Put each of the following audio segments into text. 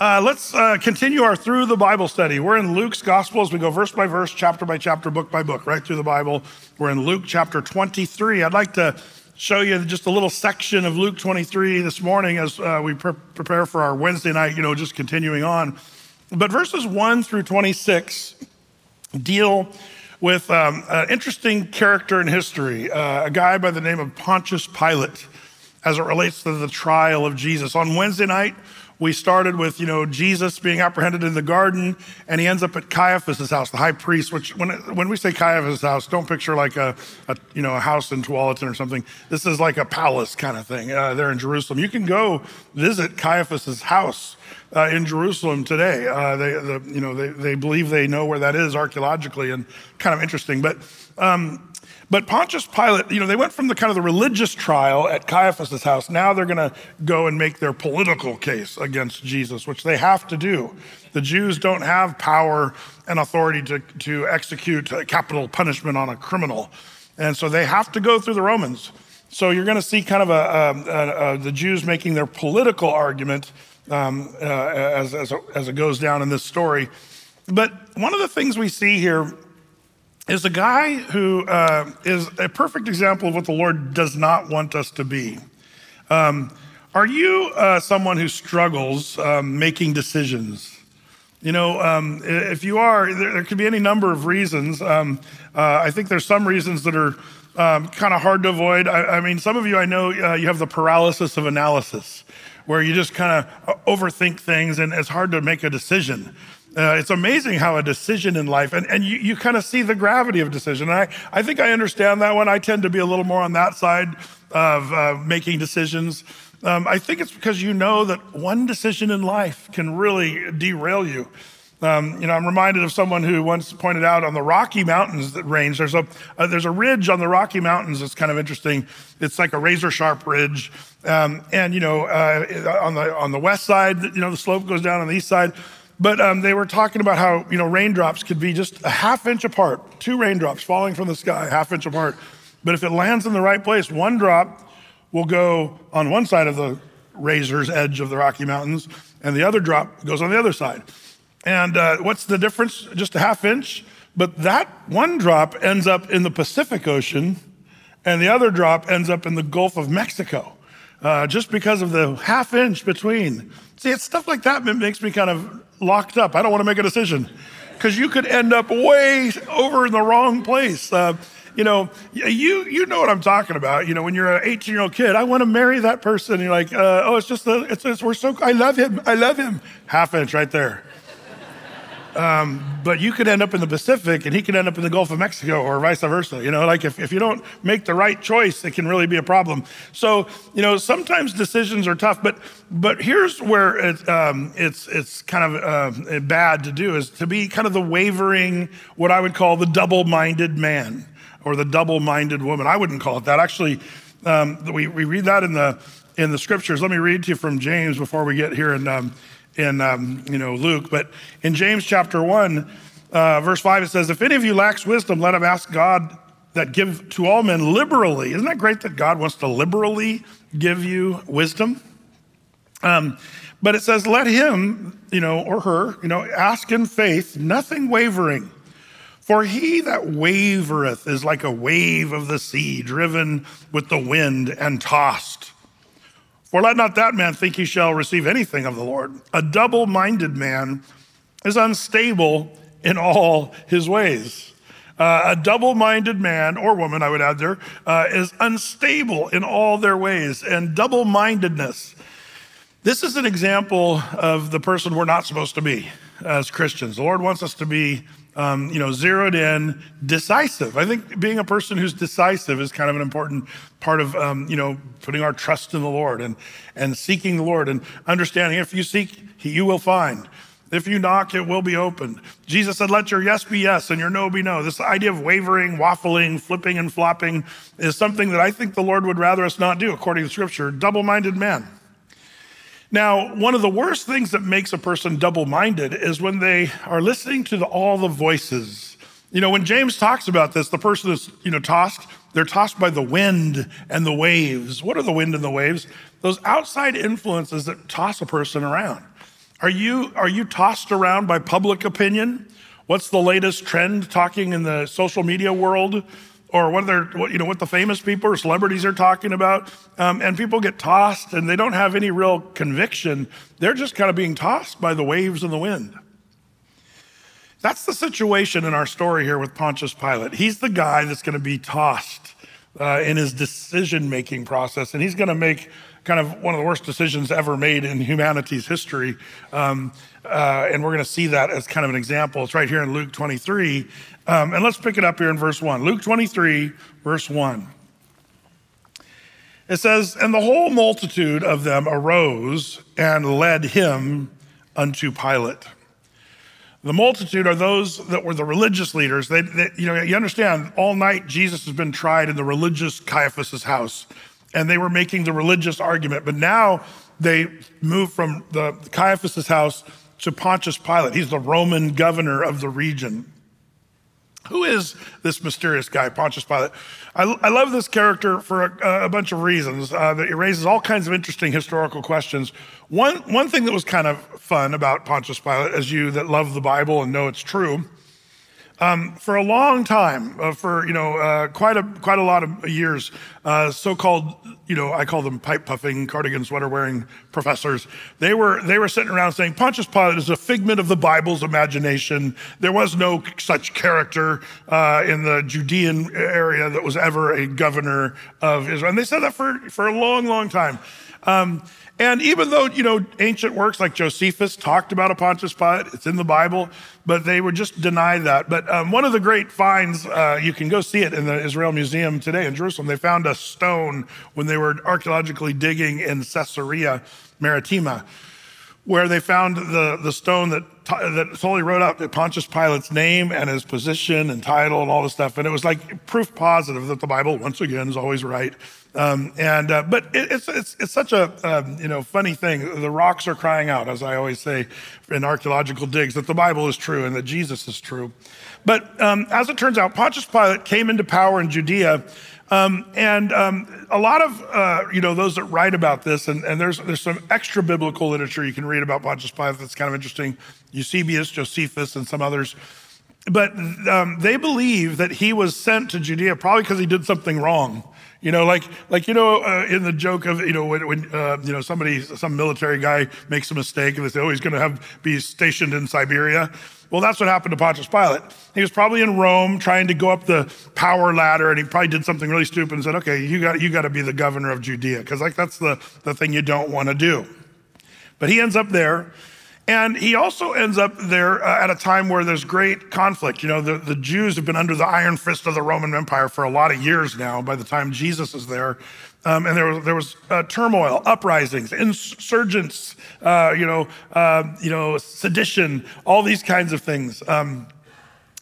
Uh, let's uh, continue our through the Bible study. We're in Luke's Gospel as we go verse by verse, chapter by chapter, book by book, right through the Bible. We're in Luke chapter 23. I'd like to show you just a little section of Luke 23 this morning as uh, we pre- prepare for our Wednesday night, you know, just continuing on. But verses 1 through 26 deal with um, an interesting character in history, uh, a guy by the name of Pontius Pilate, as it relates to the trial of Jesus. On Wednesday night, we started with, you know, Jesus being apprehended in the garden, and he ends up at Caiaphas' house, the high priest. Which, when when we say Caiaphas' house, don't picture like a, a you know a house in Tualatin or something. This is like a palace kind of thing uh, there in Jerusalem. You can go visit Caiaphas' house uh, in Jerusalem today. Uh, they, the, you know, they, they believe they know where that is archaeologically, and kind of interesting. But um, but Pontius Pilate, you know, they went from the kind of the religious trial at Caiaphas' house. Now they're going to go and make their political case against Jesus, which they have to do. The Jews don't have power and authority to, to execute capital punishment on a criminal. And so they have to go through the Romans. So you're going to see kind of a, a, a, the Jews making their political argument um, uh, as, as, as it goes down in this story. But one of the things we see here is a guy who uh, is a perfect example of what the Lord does not want us to be. Um, are you uh, someone who struggles um, making decisions? You know, um, if you are, there, there, could be any number of reasons. Um, uh, I think there's some reasons that are um, kind of hard to avoid. I, I, mean, some of you I know uh, you have the paralysis of analysis, where you just kind of uh, overthink things and it's hard to make a decision. Uh, it's amazing how a decision in life, and, and you, you kind of see the gravity of decision. And I, I think I understand that one. I tend to be a little more on that side of uh, making decisions. Um, I think it's because you know that one decision in life can really derail you. Um, you know, I'm reminded of someone who once pointed out on the Rocky Mountains range. There's a uh, there's a ridge on the Rocky Mountains that's kind of interesting. It's like a razor sharp ridge, um, and you know, uh, on the on the west side, you know, the slope goes down on the east side. But um, they were talking about how, you know, raindrops could be just a half inch apart, two raindrops falling from the sky, half inch apart. But if it lands in the right place, one drop will go on one side of the razor's edge of the Rocky Mountains, and the other drop goes on the other side. And uh, what's the difference? Just a half inch. But that one drop ends up in the Pacific Ocean, and the other drop ends up in the Gulf of Mexico, uh, just because of the half inch between. See, it's stuff like that that makes me kind of locked up. I don't want to make a decision because you could end up way over in the wrong place. Uh, you know, you you know what I'm talking about. You know, when you're an 18 year old kid, I want to marry that person. You're like, uh, oh, it's just the, it's, it's we're so I love him, I love him. Half inch right there. Um, but you could end up in the Pacific and he could end up in the Gulf of Mexico or vice versa. You know, like if, if you don't make the right choice, it can really be a problem. So, you know, sometimes decisions are tough, but but here's where it, um, it's it's kind of uh, bad to do is to be kind of the wavering, what I would call the double-minded man or the double-minded woman. I wouldn't call it that. Actually, um, we, we read that in the in the scriptures. Let me read to you from James before we get here in um, in um, you know Luke, but in James chapter one, uh, verse five, it says, "If any of you lacks wisdom, let him ask God that give to all men liberally." Isn't that great that God wants to liberally give you wisdom? Um, but it says, "Let him, you know, or her, you know, ask in faith, nothing wavering." For he that wavereth is like a wave of the sea, driven with the wind and tossed. For let not that man think he shall receive anything of the Lord. A double minded man is unstable in all his ways. Uh, a double minded man or woman, I would add there, uh, is unstable in all their ways. And double mindedness, this is an example of the person we're not supposed to be as Christians. The Lord wants us to be um, you know, zeroed in, decisive. I think being a person who's decisive is kind of an important part of, um, you know, putting our trust in the Lord and, and seeking the Lord and understanding if you seek, you will find. If you knock, it will be opened. Jesus said, let your yes be yes and your no be no. This idea of wavering, waffling, flipping, and flopping is something that I think the Lord would rather us not do, according to scripture. Double minded men. Now, one of the worst things that makes a person double minded is when they are listening to the, all the voices. You know, when James talks about this, the person is, you know, tossed, they're tossed by the wind and the waves. What are the wind and the waves? Those outside influences that toss a person around. Are you, are you tossed around by public opinion? What's the latest trend talking in the social media world? Or what, they're, what, you know, what the famous people or celebrities are talking about. Um, and people get tossed and they don't have any real conviction. They're just kind of being tossed by the waves and the wind. That's the situation in our story here with Pontius Pilate. He's the guy that's going to be tossed uh, in his decision making process, and he's going to make kind of one of the worst decisions ever made in humanity's history. Um, uh, and we're going to see that as kind of an example. It's right here in Luke 23. Um, and let's pick it up here in verse 1. Luke 23, verse 1. It says, And the whole multitude of them arose and led him unto Pilate. The multitude are those that were the religious leaders. They, they, you know, you understand, all night Jesus has been tried in the religious Caiaphas's house and they were making the religious argument. But now they move from the Caiaphas's house to Pontius Pilate. He's the Roman governor of the region. Who is this mysterious guy, Pontius Pilate? I, I love this character for a, a bunch of reasons. Uh, that it raises all kinds of interesting historical questions. One, one thing that was kind of fun about Pontius Pilate, as you that love the Bible and know it's true, um, for a long time, uh, for you know uh, quite a quite a lot of years, uh, so-called you know I call them pipe puffing, cardigan sweater wearing professors. They were they were sitting around saying Pontius Pilate is a figment of the Bible's imagination. There was no such character uh, in the Judean area that was ever a governor of Israel, and they said that for for a long, long time. Um, and even though, you know, ancient works like Josephus talked about a Pontius Pilate, it's in the Bible, but they would just deny that. But um, one of the great finds, uh, you can go see it in the Israel Museum today in Jerusalem. They found a stone when they were archaeologically digging in Caesarea Maritima, where they found the, the stone that, that totally wrote up Pontius Pilate's name and his position and title and all this stuff. And it was like proof positive that the Bible, once again, is always right. Um, and uh, but it, it's, it's it's such a um, you know funny thing. The rocks are crying out, as I always say in archaeological digs, that the Bible is true and that Jesus is true. But um, as it turns out, Pontius Pilate came into power in Judea. Um, and um, a lot of uh, you know those that write about this, and, and, there's there's some extra biblical literature you can read about Pontius Pilate that's kind of interesting. Eusebius, Josephus, and some others. But um, they believe that he was sent to Judea probably because he did something wrong. You know, like like you know, uh, in the joke of you know when, when uh, you know somebody some military guy makes a mistake and they say, oh, he's going to have be stationed in Siberia. Well, that's what happened to Pontius Pilate. He was probably in Rome trying to go up the power ladder, and he probably did something really stupid and said, okay, you got you got to be the governor of Judea because like that's the the thing you don't want to do. But he ends up there. And he also ends up there uh, at a time where there's great conflict. You know, the, the Jews have been under the iron fist of the Roman Empire for a lot of years now by the time Jesus is there. Um, and there was, there was uh, turmoil, uprisings, insurgents, uh, you, know, uh, you know, sedition, all these kinds of things. Um,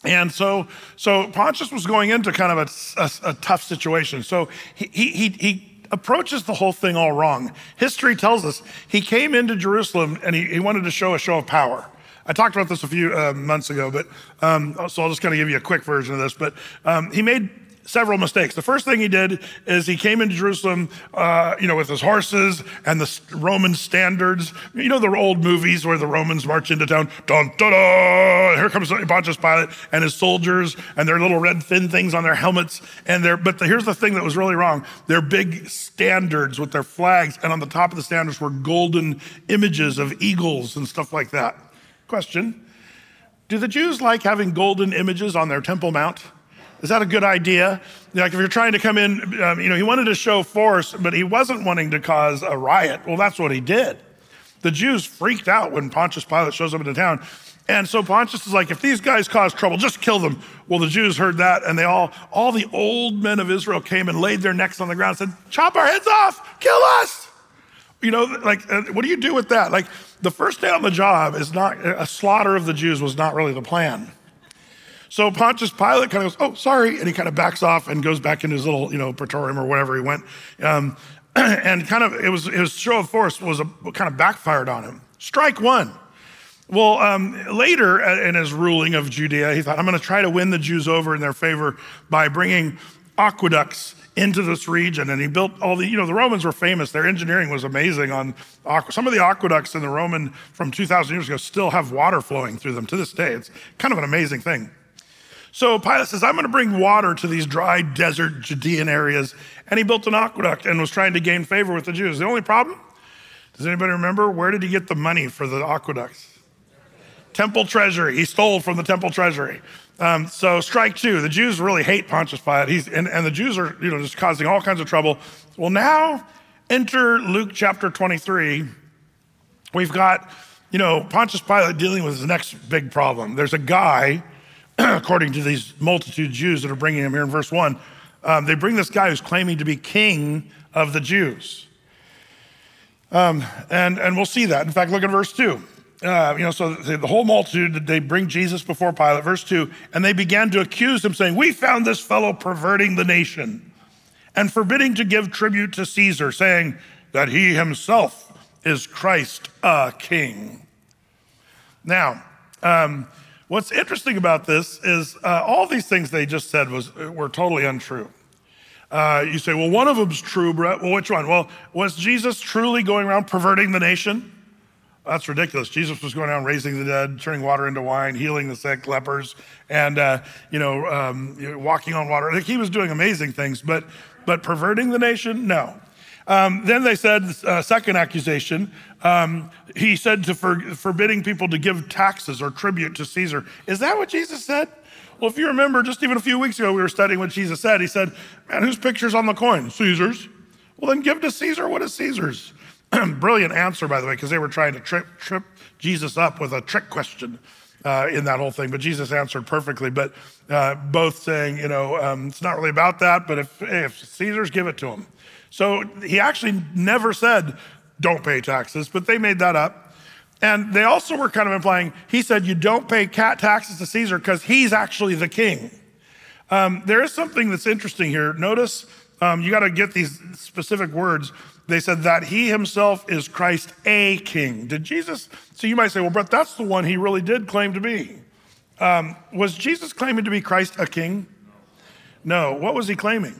and so, so Pontius was going into kind of a, a, a tough situation. So he, he, he approaches the whole thing all wrong. History tells us he came into Jerusalem and he, he wanted to show a show of power. I talked about this a few uh, months ago, but um, so I'll just kind of give you a quick version of this. But um, he made several mistakes. The first thing he did is he came into Jerusalem, uh, you know, with his horses and the Roman standards. You know, the old movies where the Romans march into town, dun, dun, dun, here comes Pontius Pilate and his soldiers and their little red thin things on their helmets. And their, but the, here's the thing that was really wrong. Their big standards with their flags, and on the top of the standards were golden images of eagles and stuff like that. Question. Do the Jews like having golden images on their Temple Mount? Is that a good idea? Like if you're trying to come in, um, you know, he wanted to show force, but he wasn't wanting to cause a riot. Well, that's what he did. The Jews freaked out when Pontius Pilate shows up in the town. And so Pontius is like, if these guys cause trouble, just kill them. Well, the Jews heard that, and they all, all the old men of Israel came and laid their necks on the ground and said, chop our heads off, kill us. You know, like, uh, what do you do with that? Like, the first day on the job is not, a slaughter of the Jews was not really the plan. So Pontius Pilate kind of goes, oh, sorry. And he kind of backs off and goes back in his little, you know, praetorium or whatever he went. Um, and kind of, it was, his show of force was a, kind of backfired on him. Strike one. Well, um, later in his ruling of Judea, he thought, I'm going to try to win the Jews over in their favor by bringing aqueducts into this region and he built all the, you know, the Romans were famous. Their engineering was amazing on some of the aqueducts in the Roman from 2,000 years ago still have water flowing through them to this day. It's kind of an amazing thing. So Pilate says, I'm going to bring water to these dry desert Judean areas. And he built an aqueduct and was trying to gain favor with the Jews. The only problem, does anybody remember, where did he get the money for the aqueducts? Temple treasury. He stole from the temple treasury. Um, so strike two. The Jews really hate Pontius Pilate. He's, and, and the Jews are, you know, just causing all kinds of trouble. Well, now enter Luke chapter 23. We've got, you know, Pontius Pilate dealing with his next big problem. There's a guy, according to these multitude of Jews that are bringing him here in verse one, um, they bring this guy who's claiming to be king of the Jews. Um, and, and we'll see that. In fact, look at verse two uh, you know, so the whole multitude, they bring Jesus before Pilate, verse 2, and they began to accuse him, saying, We found this fellow perverting the nation and forbidding to give tribute to Caesar, saying that he himself is Christ a king. Now, um, what's interesting about this is uh, all these things they just said was, were totally untrue. Uh, you say, well, one of them's true, Brett. Well, which one? Well, was Jesus truly going around perverting the nation? That's ridiculous. Jesus was going around raising the dead, turning water into wine, healing the sick, lepers, and uh, you know, um, walking on water. Like he was doing amazing things, but but perverting the nation, no. Um, then they said, uh, second accusation, um, he said to for, forbidding people to give taxes or tribute to Caesar. Is that what Jesus said? Well, if you remember, just even a few weeks ago, we were studying what Jesus said. He said, Man, whose picture's on the coin? Caesar's. Well, then give to Caesar what is Caesar's. Brilliant answer, by the way, because they were trying to trip, trip Jesus up with a trick question uh, in that whole thing. But Jesus answered perfectly. But uh, both saying, you know, um, it's not really about that, but if, if Caesar's, give it to him. So he actually never said, don't pay taxes, but they made that up. And they also were kind of implying, he said, you don't pay cat taxes to Caesar because he's actually the king. Um, there is something that's interesting here. Notice um, you got to get these specific words. They said that he himself is Christ a king. Did Jesus? So you might say, well, Brett, that's the one he really did claim to be. Um, was Jesus claiming to be Christ a king? No. What was he claiming?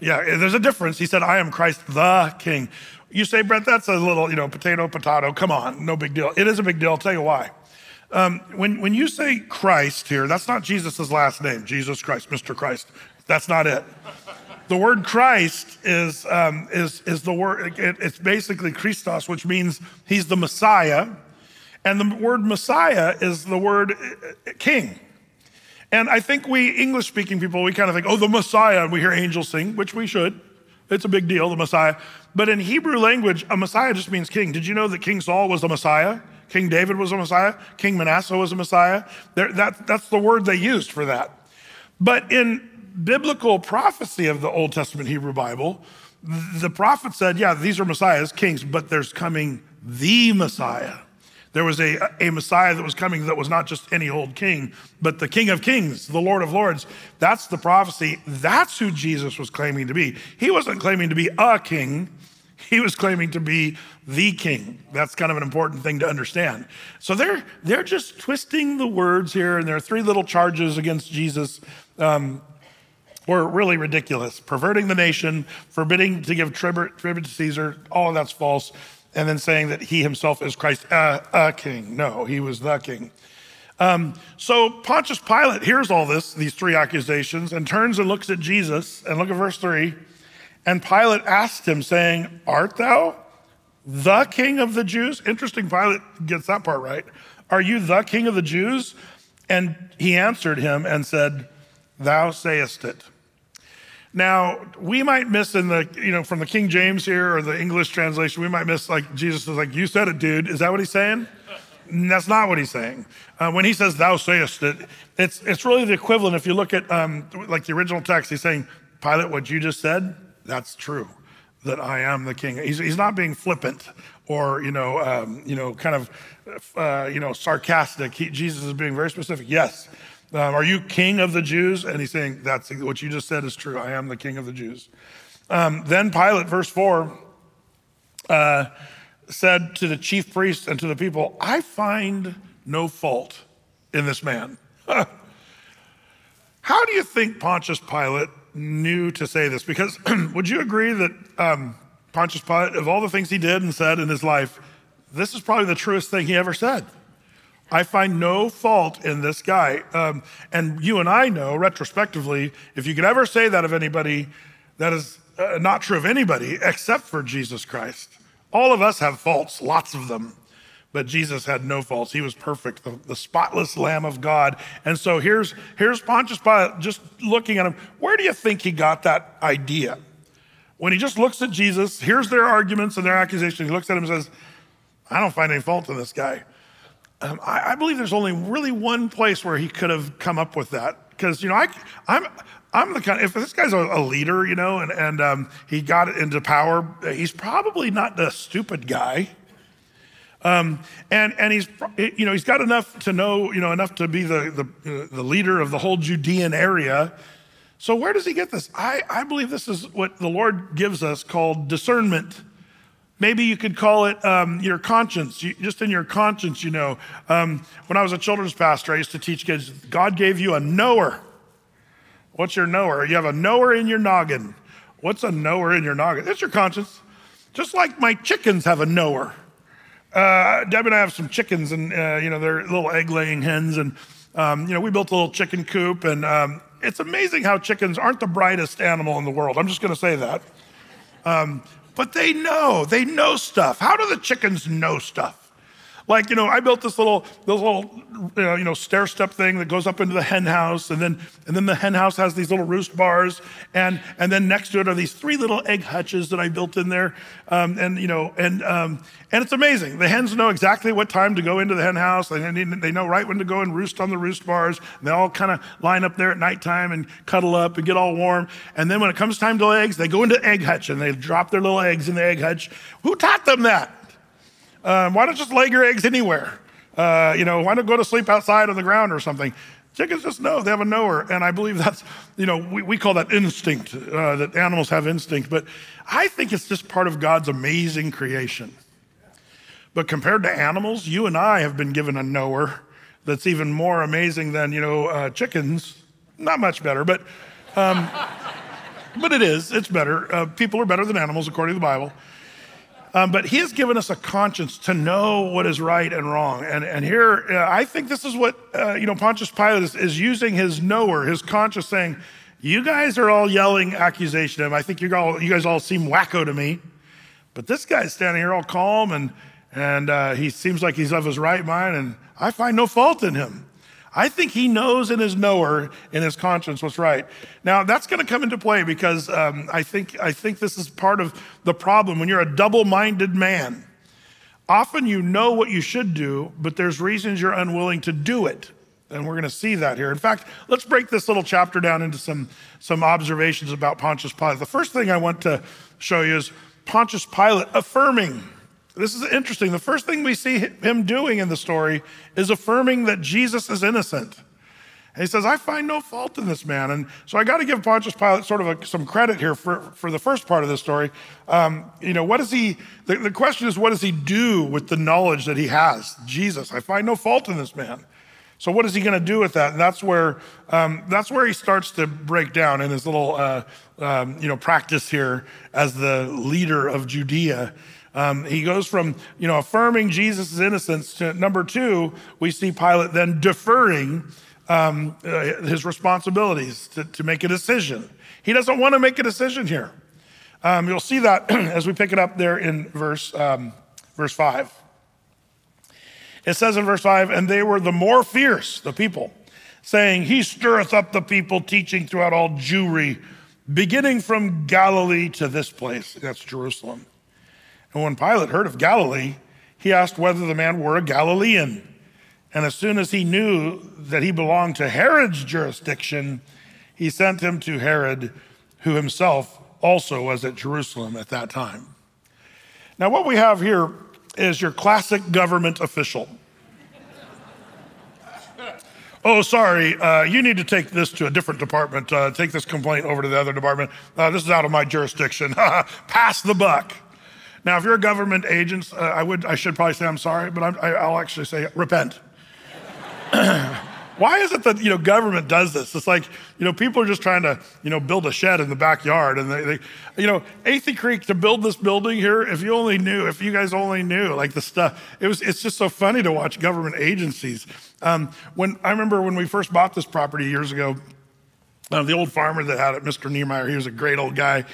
Yeah, there's a difference. He said, I am Christ the king. You say, Brett, that's a little, you know, potato, potato. Come on, no big deal. It is a big deal. I'll tell you why. Um, when, when you say Christ here, that's not Jesus' last name, Jesus Christ, Mr. Christ. That's not it. The word Christ is, um, is, is the word, it, it's basically Christos, which means he's the Messiah. And the word Messiah is the word uh, king. And I think we English speaking people, we kind of think, oh, the Messiah, and we hear angels sing, which we should. It's a big deal, the Messiah. But in Hebrew language, a Messiah just means king. Did you know that King Saul was a Messiah? King David was a Messiah. King Manasseh was a Messiah. That, that's the word they used for that. But in biblical prophecy of the Old Testament Hebrew Bible, the prophet said, yeah, these are messiahs, kings, but there's coming the Messiah. There was a, a Messiah that was coming that was not just any old king, but the King of Kings, the Lord of Lords. That's the prophecy. That's who Jesus was claiming to be. He wasn't claiming to be a king, he was claiming to be the king. That's kind of an important thing to understand. So they're, they're just twisting the words here, and there are three little charges against Jesus. Um, were really ridiculous. Perverting the nation, forbidding to give tribute, tribute to Caesar, all of that's false. And then saying that he himself is Christ, uh, a king. No, he was the king. Um, so Pontius Pilate hears all this, these three accusations, and turns and looks at Jesus. And look at verse three. And Pilate asked him, saying, Art thou the king of the Jews? Interesting, Pilate gets that part right. Are you the king of the Jews? And he answered him and said, Thou sayest it. Now, we might miss in the, you know, from the King James here or the English translation, we might miss like Jesus is like, You said it, dude. Is that what he's saying? that's not what he's saying. Uh, when he says, Thou sayest it, it's, it's really the equivalent. If you look at um, like the original text, he's saying, Pilate, what you just said, that's true, that I am the king. He's, he's not being flippant or, you know, um, you know kind of, uh, you know, sarcastic. He, Jesus is being very specific. Yes, um, are you king of the Jews? And he's saying, That's what you just said is true. I am the king of the Jews. Um, then Pilate, verse 4, uh, said to the chief priests and to the people, I find no fault in this man. How do you think Pontius Pilate knew to say this because would you agree that um, Pontius Pilate, of all the things he did and said in his life, this is probably the truest thing he ever said? I find no fault in this guy. Um, and you and I know retrospectively, if you could ever say that of anybody, that is uh, not true of anybody except for Jesus Christ. All of us have faults, lots of them. But Jesus had no faults. He was perfect, the, the, spotless Lamb of God. And so here's, here's Pontius Pilate just looking at him. Where do you think he got that idea? When he just looks at Jesus, here's their arguments and their accusations. He looks at him and says, I don't find any fault in this guy. Um, I, I, believe there's only really one place where he could have come up with that. Because, you know, I, I'm, I'm the kind, if this guy's a, a leader, you know, and, and um, he got into power, he's probably not the stupid guy. Um, and and he's you know he's got enough to know you know enough to be the the, the leader of the whole Judean area. So where does he get this? I, I believe this is what the Lord gives us called discernment. Maybe you could call it um, your conscience, you, just in your conscience, you know. Um, when I was a children's pastor, I used to teach kids God gave you a knower. What's your knower? You have a knower in your noggin. What's a knower in your noggin? It's your conscience. Just like my chickens have a knower. Uh, Deb and I have some chickens, and uh, you know they're little egg-laying hens, and um, you know we built a little chicken coop, and um, it's amazing how chickens aren't the brightest animal in the world. I'm just going to say that, um, but they know they know stuff. How do the chickens know stuff? Like, you know, I built this little, this little, you know, stair step thing that goes up into the hen house, and then, and then the hen house has these little roost bars, and and then next to it are these three little egg hutches that I built in there, um, and you know, and um, and it's amazing. The hens know exactly what time to go into the hen house, and they know right when to go and roost on the roost bars. And they all kind of line up there at nighttime and cuddle up and get all warm. And then when it comes time to eggs, they go into egg hutch and they drop their little eggs in the egg hutch. Who taught them that? Um, why don't just lay your eggs anywhere? Uh, you know, why not go to sleep outside on the ground or something? Chickens just know, they have a knower. And I believe that's, you know, we, we call that instinct, uh, that animals have instinct. But I think it's just part of God's amazing creation. But compared to animals, you and I have been given a knower that's even more amazing than, you know, uh, chickens. Not much better, but, um, but it is. It's better. Uh, people are better than animals, according to the Bible. Um, but he has given us a conscience to know what is right and wrong. And, and here, uh, I think this is what, uh, you know, Pontius Pilate is, is, using his knower, his conscience, saying, You guys are all yelling accusation of him. I think you, all, you guys all seem wacko to me. But this guy's standing here all calm and, and uh, he seems like he's of his right mind, and I find no fault in him. I think he knows in his knower, in his conscience, what's right. Now, that's going to come into play because um, I, think, I think this is part of the problem. When you're a double minded man, often you know what you should do, but there's reasons you're unwilling to do it. And we're going to see that here. In fact, let's break this little chapter down into some, some observations about Pontius Pilate. The first thing I want to show you is Pontius Pilate affirming this is interesting. The first thing we see him doing in the story is affirming that Jesus is innocent. And he says, I find no fault in this man. And so I got to give Pontius Pilate sort of a, some credit here for, for the first part of this story. Um, you know, what does he, the, the question is, what does he do with the knowledge that he has? Jesus, I find no fault in this man. So what is he going to do with that? And that's where um, that's where he starts to break down in his little uh, um, you know practice here as the leader of Judea. Um, he goes from, you know, affirming Jesus' innocence to number two, we see Pilate then deferring um, uh, his responsibilities to, to, make a decision. He doesn't want to make a decision here. Um, you'll see that as we pick it up there in verse, um, verse 5. It says in verse 5, and they were the more fierce, the people, saying, He stirreth up the people, teaching throughout all Jewry, beginning from Galilee to this place. That's Jerusalem. And when Pilate heard of Galilee, he asked whether the man were a Galilean. And as soon as he knew that he belonged to Herod's jurisdiction, he sent him to Herod, who himself also was at Jerusalem at that time. Now, what we have here is your classic government official. oh, sorry, uh, you need to take this to a different department. Uh, take this complaint over to the other department. Uh, this is out of my jurisdiction. Pass the buck. Now, if you're a government agent, uh, I would, I should probably say I'm sorry, but I'm, I, will actually say repent. Why is it that, you know, government does this? It's like, you know, people are just trying to, you know, build a shed in the backyard. And they, they you know, Athey Creek to build this building here, if you only knew, if you guys only knew, like the stuff, it was, it's just so funny to watch government agencies. Um, when I remember when we first bought this property years ago, uh, the old farmer that had it, Mr. Niemeyer, he was a great old guy.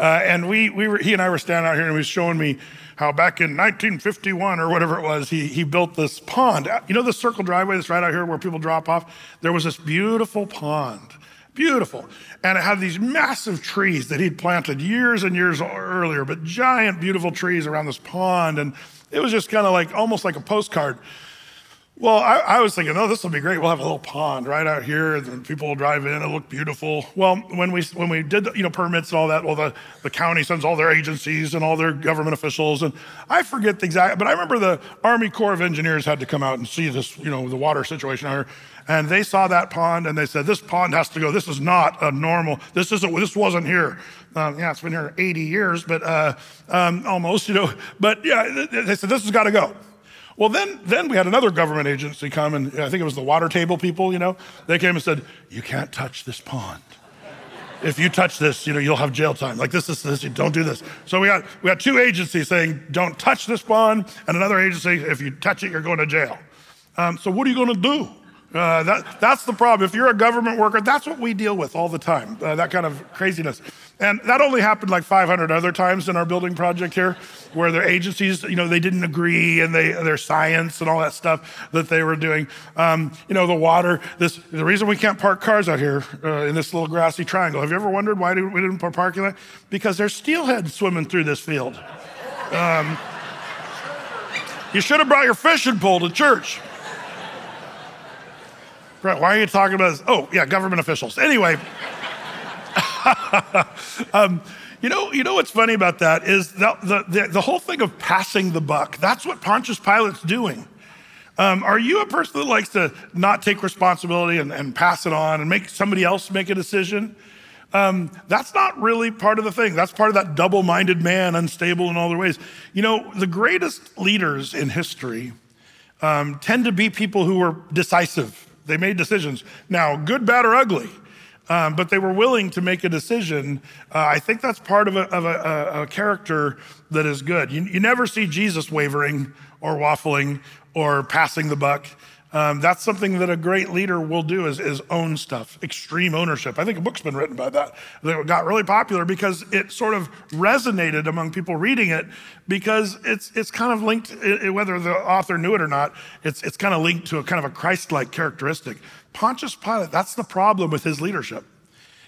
Uh, and we, we were, he and I were standing out here and he was showing me how back in 1951 or whatever it was, he, he built this pond. You know the circle driveway that's right out here where people drop off? There was this beautiful pond, beautiful. And it had these massive trees that he'd planted years and years earlier, but giant, beautiful trees around this pond. And it was just kind of like almost like a postcard. Well, I, I, was thinking, oh, this will be great. We'll have a little pond right out here, and people will drive in. It'll look beautiful. Well, when we when we did you know permits and all that, well, the, the county sends all their agencies and all their government officials, and I forget the exact, but I remember the Army Corps of Engineers had to come out and see this, you know, the water situation out here, and they saw that pond and they said, this pond has to go. This is not a normal. This isn't. This wasn't here. Um, yeah, it's been here 80 years, but uh, um, almost, you know. But yeah, they said this has got to go. Well, then, then we had another government agency come, and I think it was the water table people, you know. They came and said, You can't touch this pond. If you touch this, you know, you'll have jail time. Like this is this, don't do this. So we got we got two agencies saying, Don't touch this pond, and another agency, if you touch it, you're going to jail. Um, so what are you going to do? Uh, that, that's the problem. If you're a government worker, that's what we deal with all the time, uh, that kind of craziness. And that only happened like 500 other times in our building project here, where their agencies, you know, they didn't agree and they, their science and all that stuff that they were doing. Um, you know, the water, this, the reason we can't park cars out here uh, in this little grassy triangle. Have you ever wondered why we didn't put parking lot? Because there's steelhead swimming through this field. Um, you should have brought your fishing pole to church. Brett, why are you talking about this? Oh, yeah, government officials. Anyway, um, you know, you know what's funny about that is the, the, the, whole thing of passing the buck. That's what Pontius Pilate's doing. Um, are you a person that likes to not take responsibility and, and pass it on and make somebody else make a decision? Um, that's not really part of the thing. That's part of that double minded man, unstable in all their ways. You know, the greatest leaders in history um, tend to be people who were decisive they made decisions. Now, good, bad, or ugly, um, but they were willing to make a decision. Uh, I think that's part of, a, of a, a, character that is good. You, you never see Jesus wavering or waffling or passing the buck. Um, that's something that a great leader will do is, is, own stuff, extreme ownership. I think a book's been written about that that got really popular because it sort of resonated among people reading it because it's, it's kind of linked, whether the author knew it or not, it's, it's kind of linked to a kind of a Christ-like characteristic. Pontius Pilate, that's the problem with his leadership.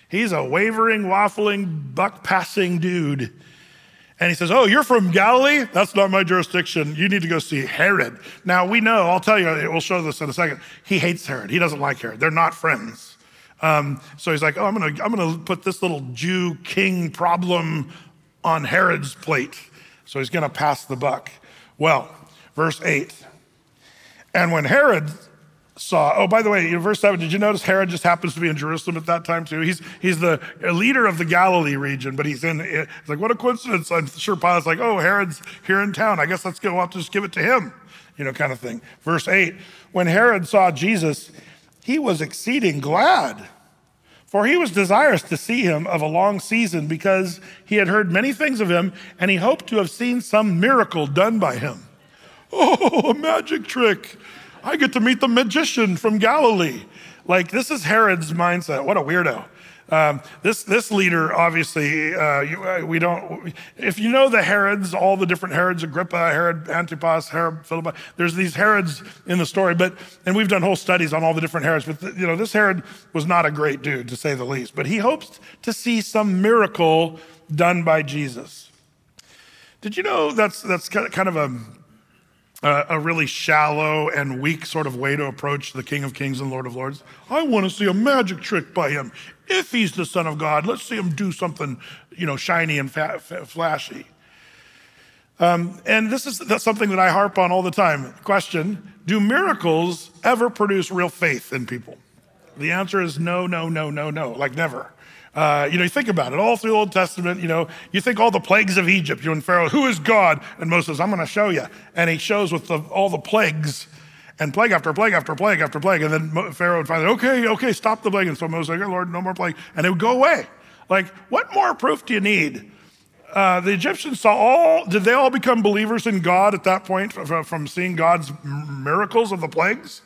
He's a wavering, waffling, buck passing dude and he says, Oh, you're from Galilee? That's not my jurisdiction. You need to go see Herod. Now, we know, I'll tell you, we'll show this in a second. He hates Herod. He doesn't like Herod. They're not friends. Um, so he's like, Oh, I'm going to I'm to put this little Jew king problem on Herod's plate. So he's going to pass the buck. Well, verse 8. And when Herod saw. Oh, by the way, in verse 7, did you notice Herod just happens to be in Jerusalem at that time too? He's, he's the leader of the Galilee region, but he's in, it's like, what a coincidence. I'm sure Pilate's like, oh, Herod's here in town. I guess let's go, we'll have to just give it to him, you know, kind of thing. Verse 8, when Herod saw Jesus, he was exceeding glad. For he was desirous to see him of a long season because he had heard many things of him and he hoped to have seen some miracle done by him. Oh, a magic trick. I get to meet the magician from Galilee. Like, this is Herod's mindset. What a weirdo. Um, this, this leader, obviously, uh, you, uh, we don't, if you know the Herods, all the different Herods, Agrippa, Herod Antipas, Herod Philippi, there's these Herods in the story, but, and we've done whole studies on all the different Herods, but, you know, this Herod was not a great dude, to say the least, but he hopes to see some miracle done by Jesus. Did you know that's, that's kind of a, a really shallow and weak sort of way to approach the King of Kings and Lord of Lords. I want to see a magic trick by him. If he's the Son of God, let's see him do something, you know, shiny and fa- flashy. Um, and this is something that I harp on all the time. Question Do miracles ever produce real faith in people? The answer is no, no, no, no, no, like never. Uh, you know, you think about it, all through the Old Testament, you know, you think all the plagues of Egypt, you and Pharaoh, who is God? And Moses I'm going to show you. And he shows with the, all the plagues. and plague after plague after plague after plague. And then Pharaoh would finally, okay, okay, stop the plague. And so Moses would say, Lord, no more plague. And it would go away. Like, what more proof do you need? Uh, the Egyptians saw all, did they all become believers in God at that point from seeing God's miracles of the plagues?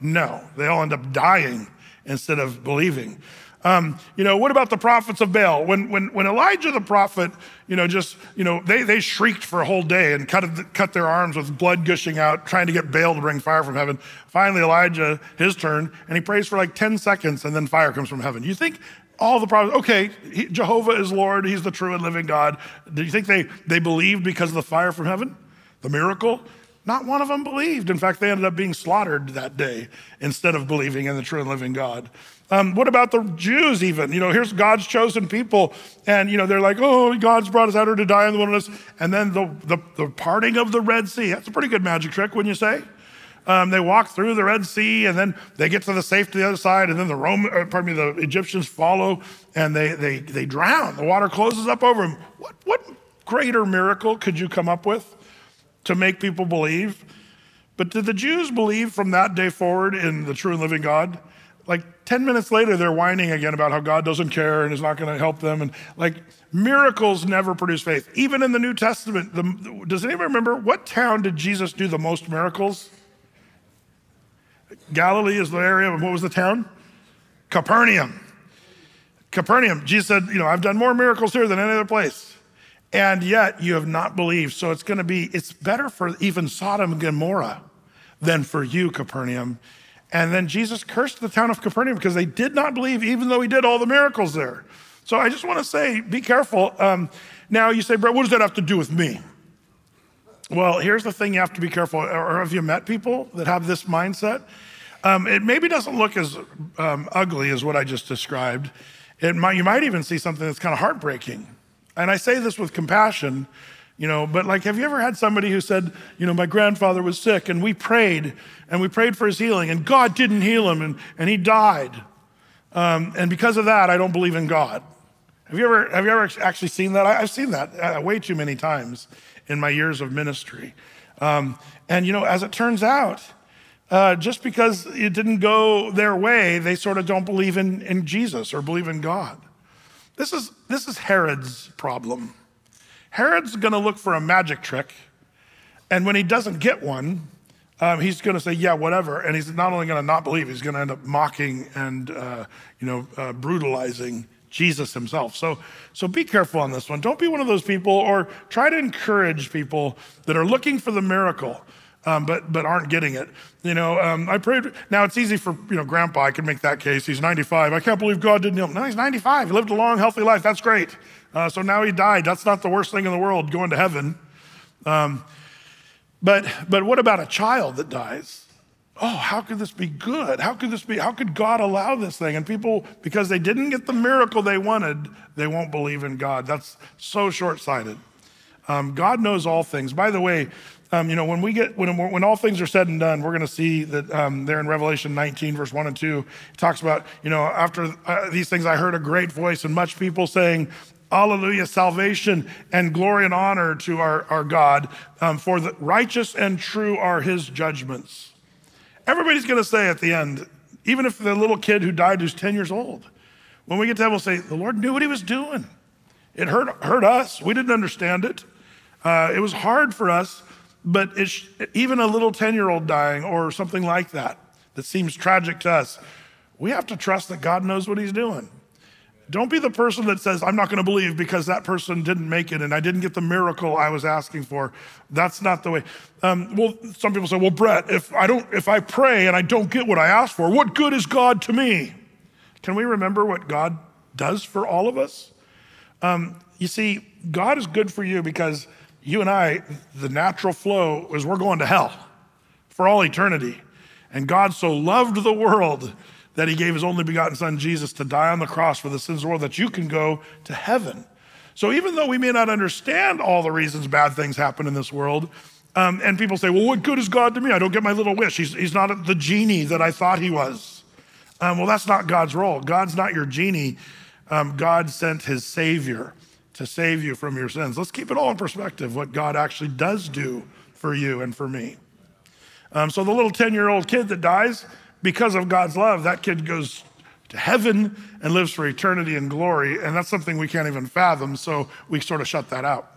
No, they all end up dying instead of believing. Um, you know, what about the prophets of Baal? When, when, when Elijah the prophet, you know, just, you know, they, they shrieked for a whole day and cut, cut their arms with blood gushing out, trying to get Baal to bring fire from heaven. Finally, Elijah, his turn, and he prays for like 10 seconds and then fire comes from heaven. You think all the prophets, okay, he, Jehovah is Lord, he's the true and living God. Do you think they, they believed because of the fire from heaven? The miracle? Not one of them believed. In fact, they ended up being slaughtered that day instead of believing in the true and living God. Um, what about the Jews, even? You know, here's God's chosen people, and, you know, they're like, oh, God's brought us out here to die in the wilderness. And then the, the, the parting of the Red Sea. That's a pretty good magic trick, wouldn't you say? Um, they walk through the Red Sea, and then they get to the safe to the other side, and then the Roman, uh, pardon me, the Egyptians follow, and they, they, they drown. The water closes up over them. What, what greater miracle could you come up with to make people believe? But did the Jews believe from that day forward in the true and living God? like 10 minutes later, they're whining again about how God doesn't care and is not going to help them. And like miracles never produce faith. Even in the New Testament, the, does anyone remember what town did Jesus do the most miracles? Galilee is the area. What was the town? Capernaum. Capernaum. Jesus said, You know, I've done more miracles here than any other place. And yet you have not believed. So it's going to be, it's better for even Sodom and Gomorrah than for you, Capernaum. And then Jesus cursed the town of Capernaum because they did not believe, even though he did all the miracles there. So I just want to say, be careful. Um, now you say, Brett, what does that have to do with me? Well, here's the thing you have to be careful. Or have you met people that have this mindset? Um, it maybe doesn't look as um, ugly as what I just described. It might, you might even see something that's kind of heartbreaking. And I say this with compassion you know, but like, have you ever had somebody who said, you know, my grandfather was sick and we prayed and we prayed for his healing and God didn't heal him and, and he died. Um, and because of that, I don't believe in God. Have you ever, have you ever actually seen that? I, have seen that uh, way too many times in my years of ministry. Um, and, you know, as it turns out, uh, just because it didn't go their way, they sort of don't believe in, in Jesus or believe in God. This is, this is Herod's problem. Herod's going to look for a magic trick. And when he doesn't get one, um, he's going to say, yeah, whatever. And he's not only going to not believe, he's going to end up mocking and, uh, you know, uh, brutalizing Jesus himself. So, so be careful on this one. Don't be one of those people or try to encourage people that are looking for the miracle. Um, but but aren't getting it. You know, um, I prayed. Now it's easy for you know Grandpa. I can make that case. He's 95. I can't believe God didn't heal him. No, he's 95. He lived a long, healthy life. That's great. Uh, so now he died. That's not the worst thing in the world, going to heaven. Um, but, but what about a child that dies? Oh, how could this be good? How could this be? How could God allow this thing? And people, because they didn't get the miracle they wanted, they won't believe in God. That's so short sighted. Um, God knows all things. By the way, um, you know, when we get when when all things are said and done, we're going to see that um, there in Revelation 19, verse one and two, it talks about you know after uh, these things, I heard a great voice and much people saying, Hallelujah, salvation and glory and honor to our, our God, um, for the righteous and true are his judgments. Everybody's going to say at the end, even if the little kid who died who's 10 years old, when we get to heaven, we'll say, The Lord knew what he was doing. It hurt, hurt us. We didn't understand it. Uh, it was hard for us, but even a little 10 year old dying or something like that, that seems tragic to us, we have to trust that God knows what he's doing. Don't be the person that says, I'm not going to believe because that person didn't make it and I didn't get the miracle I was asking for. That's not the way. Um, well, some people say, well, Brett, if I don't, if I pray and I don't get what I asked for, what good is God to me? Can we remember what God does for all of us? Um, you see, God is good for you because you and I, the natural flow is we're going to hell for all eternity. And God so loved the world that he gave his only begotten son Jesus to die on the cross for the sins of the world that you can go to heaven. So even though we may not understand all the reasons bad things happen in this world, um, and people say, well, what good is God to me? I don't get my little wish. He's, he's not the genie that I thought he was. Um, well, that's not God's role. God's not your genie. Um, God sent his Savior to save you from your sins. Let's keep it all in perspective what God actually does do for you and for me. Um, so the little 10 year old kid that dies, because of God's love, that kid goes to heaven and lives for eternity and glory. And that's something we can't even fathom. So we sort of shut that out.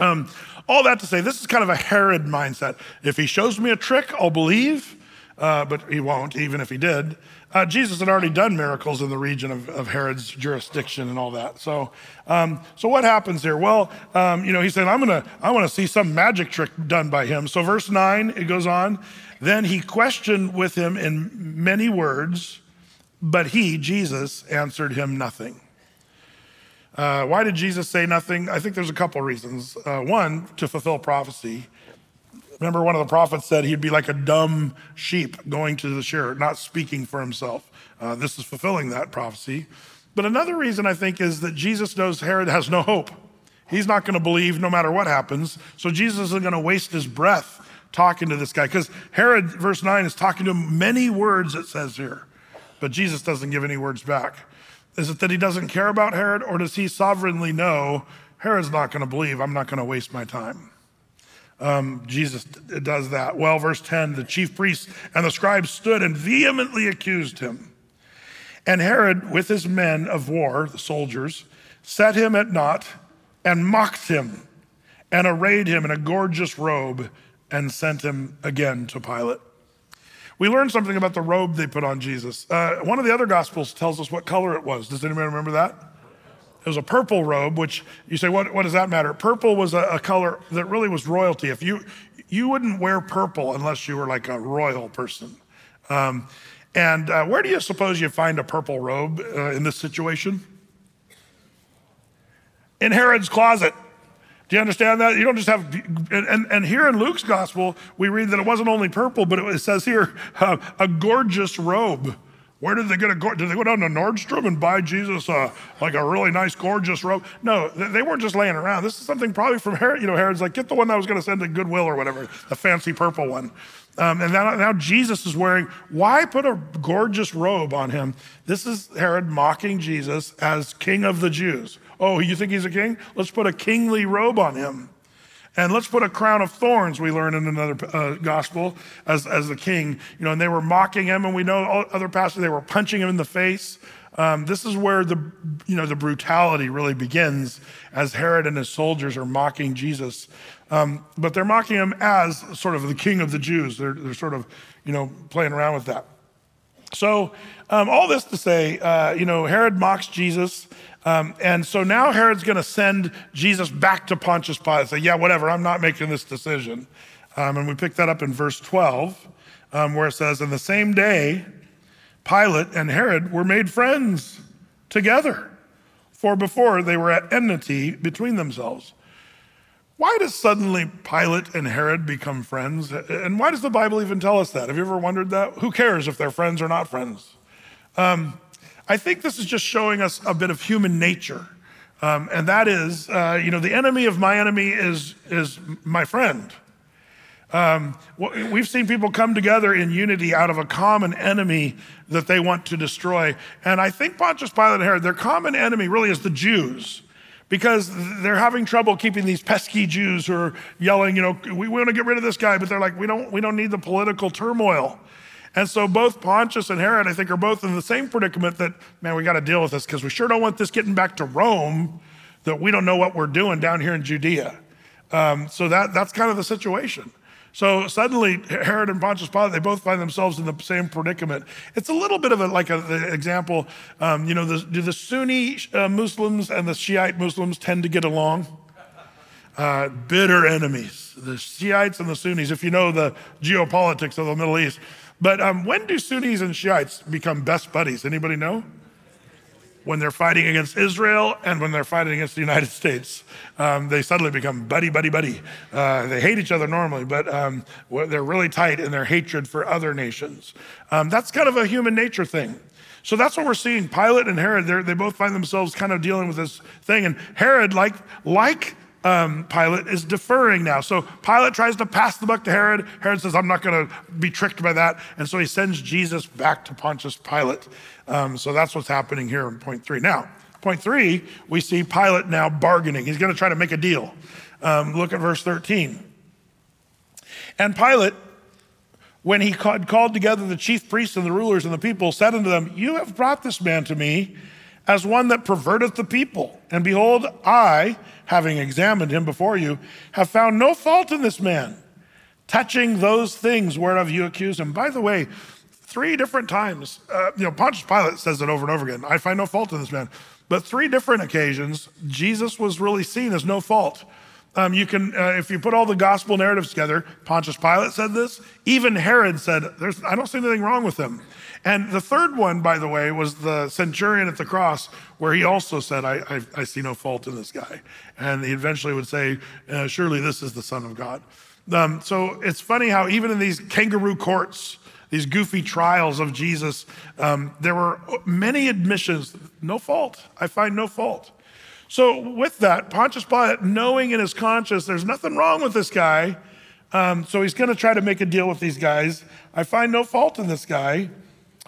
Um, all that to say, this is kind of a Herod mindset. If he shows me a trick, I'll believe, uh, but he won't, even if he did. Uh, Jesus had already done miracles in the region of, of Herod's jurisdiction and all that. So, um, so what happens here? Well, um, you know, he said, "I'm gonna, I want to see some magic trick done by him." So, verse nine, it goes on. Then he questioned with him in many words, but he, Jesus, answered him nothing. Uh, why did Jesus say nothing? I think there's a couple reasons. Uh, one, to fulfill prophecy. Remember, one of the prophets said he'd be like a dumb sheep going to the shearer, not speaking for himself. Uh, this is fulfilling that prophecy. But another reason I think is that Jesus knows Herod has no hope. He's not going to believe no matter what happens. So Jesus isn't going to waste his breath talking to this guy because Herod, verse 9, is talking to him many words, it says here, but Jesus doesn't give any words back. Is it that he doesn't care about Herod, or does he sovereignly know Herod's not going to believe? I'm not going to waste my time. Um, Jesus does that. Well, verse 10 the chief priests and the scribes stood and vehemently accused him. And Herod, with his men of war, the soldiers, set him at naught and mocked him and arrayed him in a gorgeous robe and sent him again to Pilate. We learned something about the robe they put on Jesus. Uh, one of the other gospels tells us what color it was. Does anybody remember that? It was a purple robe, which you say, what, what does that matter? Purple was a, a color that really was royalty. If you you wouldn't wear purple unless you were like a royal person. Um, and uh, where do you suppose you find a purple robe uh, in this situation? In Herod's closet. Do you understand that? You don't just have, and, and here in Luke's gospel, we read that it wasn't only purple, but it says here, uh, a gorgeous robe. Where did they get a, did they go down to Nordstrom and buy Jesus uh, like a really nice, gorgeous robe? No, they weren't just laying around. This is something probably from Herod. You know, Herod's like, get the one that I was going to send to Goodwill or whatever, the fancy purple one. Um, and now, now Jesus is wearing, why put a gorgeous robe on him? This is Herod mocking Jesus as king of the Jews. Oh, you think he's a king? Let's put a kingly robe on him. And let's put a crown of thorns, we learn in another uh, gospel, as, as the king. You know, and they were mocking him, and we know other passages, they were punching him in the face. Um, this is where the, you know, the brutality really begins as Herod and his soldiers are mocking Jesus. Um, but they're mocking him as sort of the king of the Jews. They're, they're sort of, you know, playing around with that. So, um, all this to say, uh, you know, Herod mocks Jesus. Um, and so now Herod's going to send Jesus back to Pontius Pilate. Say, yeah, whatever, I'm not making this decision. Um, and we pick that up in verse 12, um, where it says, In the same day, Pilate and Herod were made friends together, for before they were at enmity between themselves. Why does suddenly Pilate and Herod become friends? And why does the Bible even tell us that? Have you ever wondered that? Who cares if they're friends or not friends? Um, I think this is just showing us a bit of human nature. Um, and that is, uh, you know, the enemy of my enemy is, is my friend. Um, we've seen people come together in unity out of a common enemy that they want to destroy. And I think Pontius Pilate and Herod, their common enemy really is the Jews because they're having trouble keeping these pesky Jews who are yelling, you know, we want to get rid of this guy, but they're like, we don't, we don't need the political turmoil. And so both Pontius and Herod, I think, are both in the same predicament that, man, we got to deal with this because we sure don't want this getting back to Rome that we don't know what we're doing down here in Judea. Um, so that, that's kind of the situation. So suddenly, Herod and Pontius Pilate, they both find themselves in the same predicament. It's a little bit of a, like an example. Um, you know, the, do the Sunni uh, Muslims and the Shiite Muslims tend to get along? Uh, bitter enemies, the Shiites and the Sunnis, if you know the geopolitics of the Middle East. But um, when do Sunnis and Shiites become best buddies? Anybody know? When they're fighting against Israel and when they're fighting against the United States, um, they suddenly become buddy, buddy, buddy. Uh, they hate each other normally, but um, they're really tight in their hatred for other nations. Um, that's kind of a human nature thing. So that's what we're seeing. Pilate and Herod, they both find themselves kind of dealing with this thing. And Herod, like, like um, Pilate is deferring now. So Pilate tries to pass the buck to Herod. Herod says, I'm not going to be tricked by that. And so he sends Jesus back to Pontius Pilate. Um, so that's what's happening here in point three. Now, point three, we see Pilate now bargaining. He's going to try to make a deal. Um, look at verse 13. And Pilate when he called together the chief priests and the rulers and the people, said unto them, You have brought this man to me as one that perverteth the people. And behold, I, having examined him before you, have found no fault in this man, touching those things whereof you accuse him. By the way, three different times, uh, you know, Pontius Pilate says it over and over again I find no fault in this man. But three different occasions, Jesus was really seen as no fault. Um, you can, uh, if you put all the gospel narratives together, Pontius Pilate said this. Even Herod said, "There's, I don't see anything wrong with him." And the third one, by the way, was the centurion at the cross, where he also said, "I, I, I see no fault in this guy," and he eventually would say, uh, "Surely this is the Son of God." Um, so it's funny how even in these kangaroo courts, these goofy trials of Jesus, um, there were many admissions, no fault. I find no fault. So, with that, Pontius Pilate, knowing in his conscience there's nothing wrong with this guy, um, so he's going to try to make a deal with these guys. I find no fault in this guy,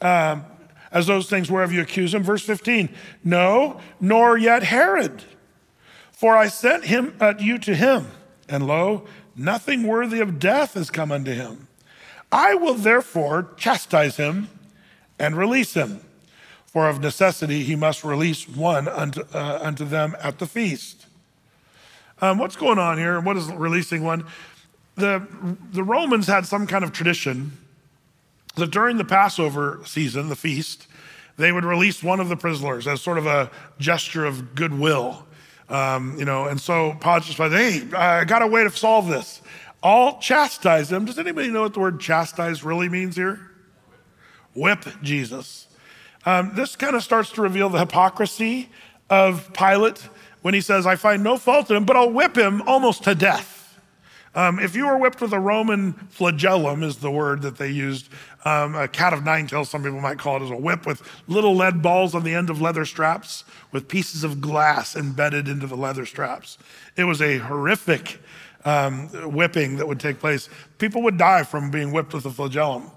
um, as those things wherever you accuse him. Verse 15, no, nor yet Herod, for I sent him uh, you to him, and lo, nothing worthy of death has come unto him. I will therefore chastise him and release him for of necessity he must release one unto, uh, unto them at the feast. Um, what's going on here? And what is releasing one? The, the Romans had some kind of tradition that during the Passover season, the feast, they would release one of the prisoners as sort of a gesture of goodwill. Um, you know, and so Pontius said, hey, I got a way to solve this. I'll chastise them. Does anybody know what the word chastise really means here? Whip Jesus. Um, this kind of starts to reveal the hypocrisy of Pilate when he says, I find no fault in him, but I'll whip him almost to death. Um, if you were whipped with a Roman flagellum, is the word that they used, um, a cat of nine tails, some people might call it as a whip with little lead balls on the end of leather straps with pieces of glass embedded into the leather straps. It was a horrific um, whipping that would take place. People would die from being whipped with a flagellum.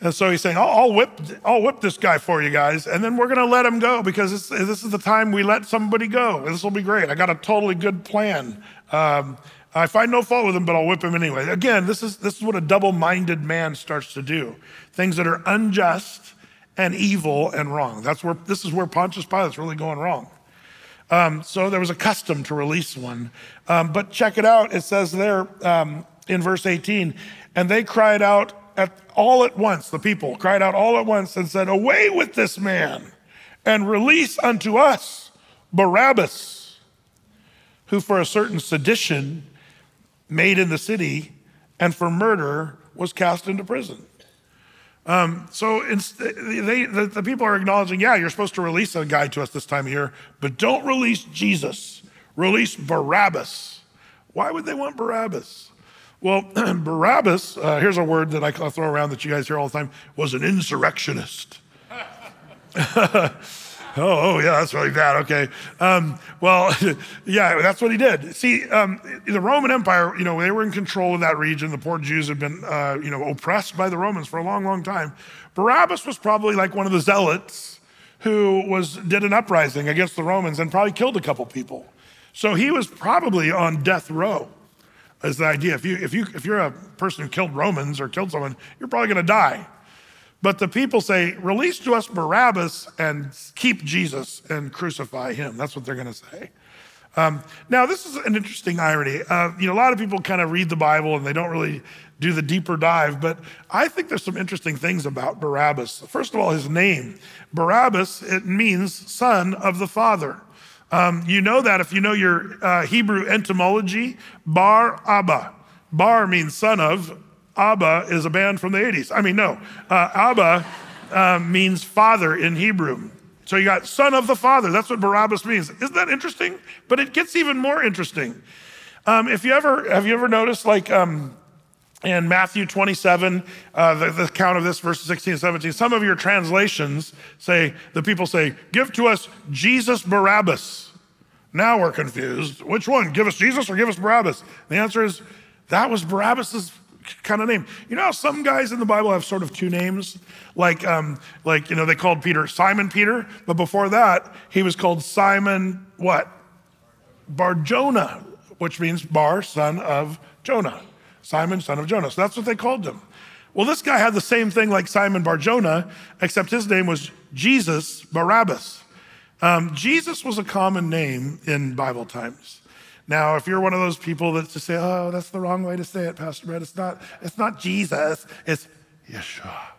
And so he's saying, I'll, I'll, whip, I'll whip this guy for you guys, and then we're going to let him go because this, this, is the time we let somebody go. This will be great. I got a totally good plan. Um, I find no fault with him, but I'll whip him anyway. Again, this is, this is what a double minded man starts to do things that are unjust and evil and wrong. That's where, this is where Pontius Pilate's really going wrong. Um, so there was a custom to release one. Um, but check it out. It says there um, in verse 18, and they cried out at all at once, the people cried out all at once and said, Away with this man and release unto us Barabbas, who for a certain sedition made in the city and for murder was cast into prison. Um, so they, the, the people are acknowledging, yeah, you're supposed to release a guy to us this time of year, but don't release Jesus. Release Barabbas. Why would they want Barabbas? Well, Barabbas, uh, here's a word that I throw around that you guys hear all the time, was an insurrectionist. oh, oh, yeah, that's really bad. Okay. Um, well, yeah, that's what he did. See, um, the Roman Empire, you know, they were in control of that region. The poor Jews had been, uh, you know, oppressed by the Romans for a long, long time. Barabbas was probably like one of the zealots who was did an uprising against the Romans and probably killed a couple people. So he was probably on death row is the idea. If, you, if, you, if you're a person who killed Romans or killed someone, you're probably going to die. But the people say, release to us Barabbas and keep Jesus and crucify him. That's what they're going to say. Um, now, this is an interesting irony. Uh, you know, a lot of people kind of read the Bible and they don't really do the deeper dive, but I think there's some interesting things about Barabbas. First of all, his name. Barabbas, it means son of the Father. Um, you know that if you know your uh, Hebrew etymology, Bar Abba. Bar means son of, Abba is a band from the 80s. I mean, no, uh, Abba uh, means father in Hebrew. So you got son of the father. That's what Barabbas means. Isn't that interesting? But it gets even more interesting. Um, if you ever have you ever noticed like um, in Matthew 27, uh, the, the account of this, verses 16 and 17, some of your translations say, the people say, Give to us Jesus Barabbas. Now we're confused. Which one? Give us Jesus or give us Barabbas? The answer is, that was Barabbas's kind of name. You know how some guys in the Bible have sort of two names? Like, um, like you know, they called Peter Simon Peter, but before that, he was called Simon what? Bar Jonah, which means Bar, son of Jonah. Simon, son of Jonah. So that's what they called him. Well, this guy had the same thing like Simon Barjona, except his name was Jesus Barabbas. Um, Jesus was a common name in Bible times. Now, if you're one of those people that just say, "Oh, that's the wrong way to say it, Pastor Brett," it's not. It's not Jesus. It's Yeshua.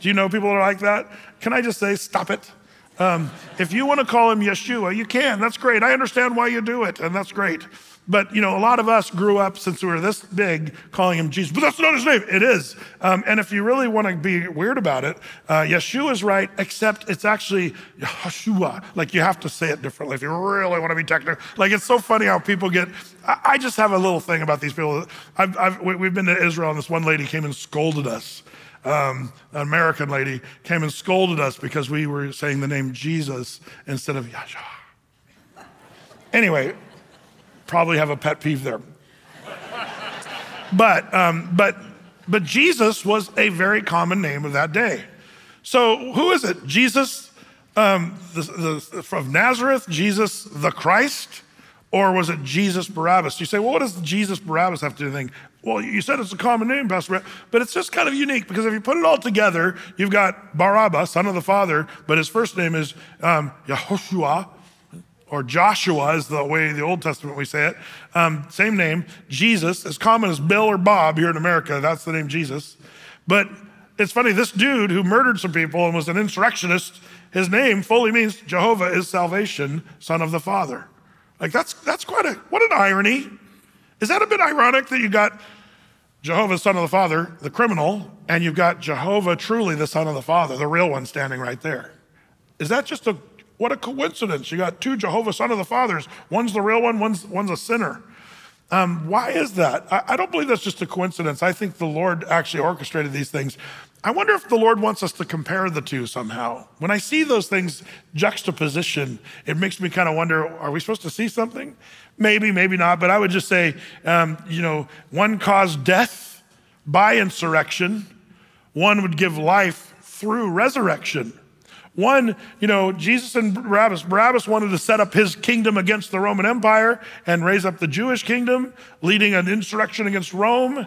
Do you know people are like that? Can I just say, stop it? Um, if you want to call him Yeshua, you can. That's great. I understand why you do it, and that's great. But you know, a lot of us grew up since we were this big calling him Jesus, but that's not his name. It is. Um, and if you really want to be weird about it, uh, Yeshua is right, except it's actually Yeshua. Like you have to say it differently if you really want to be technical. Like it's so funny how people get. I, I just have a little thing about these people. I've, I've, we've been to Israel, and this one lady came and scolded us. Um, an American lady came and scolded us because we were saying the name Jesus instead of Yahshua. Anyway, probably have a pet peeve there. but, um, but, but Jesus was a very common name of that day. So who is it? Jesus um, the, the, from Nazareth, Jesus the Christ, or was it Jesus Barabbas? You say, well, what does Jesus Barabbas have to do with anything? Well, you said it's a common name, Pastor Brett, but it's just kind of unique because if you put it all together, you've got Barabbas, son of the Father, but his first name is um, or Joshua is the way the Old Testament we say it. Um, same name, Jesus, as common as Bill or Bob here in America. That's the name Jesus. But it's funny, this dude who murdered some people and was an insurrectionist, his name fully means Jehovah is salvation, son of the Father. Like that's that's quite a what an irony. Is that a bit ironic that you got Jehovah, son of the Father, the criminal, and you've got Jehovah, truly the son of the Father, the real one standing right there? Is that just a what a coincidence. You got two Jehovah Son of the Fathers. One's the real one, one's, one's a sinner. Um, why is that? I, I don't believe that's just a coincidence. I think the Lord actually orchestrated these things. I wonder if the Lord wants us to compare the two somehow. When I see those things juxtaposition, it makes me kind of wonder are we supposed to see something? Maybe, maybe not. But I would just say, um, you know, one caused death by insurrection, one would give life through resurrection. One, you know, Jesus and Barabbas. Barabbas wanted to set up his kingdom against the Roman Empire and raise up the Jewish kingdom, leading an insurrection against Rome.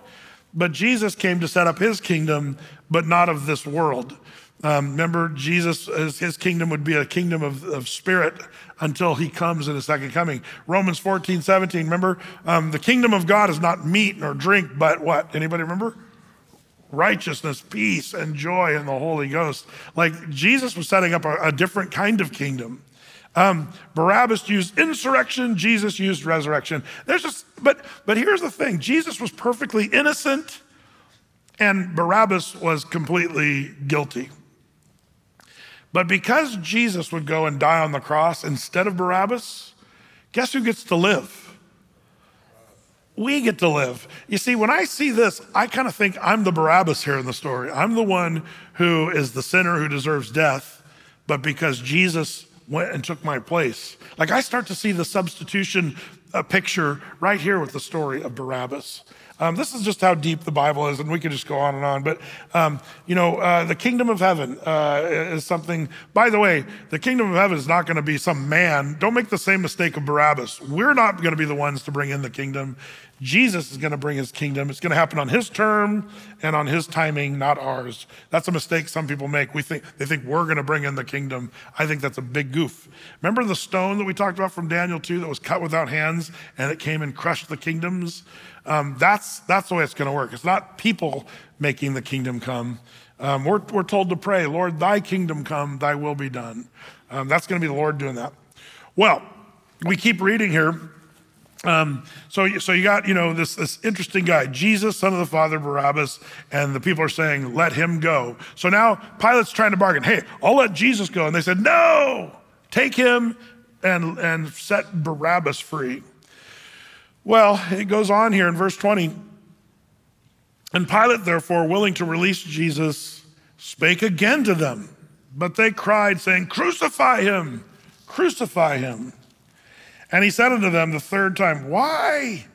But Jesus came to set up his kingdom, but not of this world. Um, remember, Jesus, his kingdom would be a kingdom of, of spirit until he comes in his second coming. Romans 14, 17, remember, um, the kingdom of God is not meat nor drink, but what? Anybody remember? Righteousness, peace, and joy in the Holy Ghost. Like Jesus was setting up a, a different kind of kingdom. Um, Barabbas used insurrection, Jesus used resurrection. There's just, but but here's the thing: Jesus was perfectly innocent, and Barabbas was completely guilty. But because Jesus would go and die on the cross instead of Barabbas, guess who gets to live? We get to live. You see, when I see this, I kind of think I'm the Barabbas here in the story. I'm the one who is the sinner who deserves death, but because Jesus went and took my place. Like I start to see the substitution uh, picture right here with the story of Barabbas. Um, this is just how deep the Bible is, and we could just go on and on. But, um, you know, uh, the kingdom of heaven uh, is something, by the way, the kingdom of heaven is not going to be some man. Don't make the same mistake of Barabbas. We're not going to be the ones to bring in the kingdom. Jesus is going to bring his kingdom. It's going to happen on his term and on his timing, not ours. That's a mistake some people make. We think they think we're going to bring in the kingdom. I think that's a big goof. Remember the stone that we talked about from Daniel 2 that was cut without hands and it came and crushed the kingdoms? Um, that's, that's the way it's going to work. It's not people making the kingdom come. Um, we're, we're told to pray, Lord, thy kingdom come, thy will be done. Um, that's going to be the Lord doing that. Well, we keep reading here. Um, so, so you got, you know, this, this interesting guy, Jesus, son of the Father, Barabbas, and the people are saying, let him go. So now Pilate's trying to bargain, hey, I'll let Jesus go. And they said, no, take him and, and set Barabbas free. Well, it goes on here in verse 20. And Pilate, therefore, willing to release Jesus, spake again to them. But they cried, saying, Crucify him, crucify him. And he said unto them the third time, Why?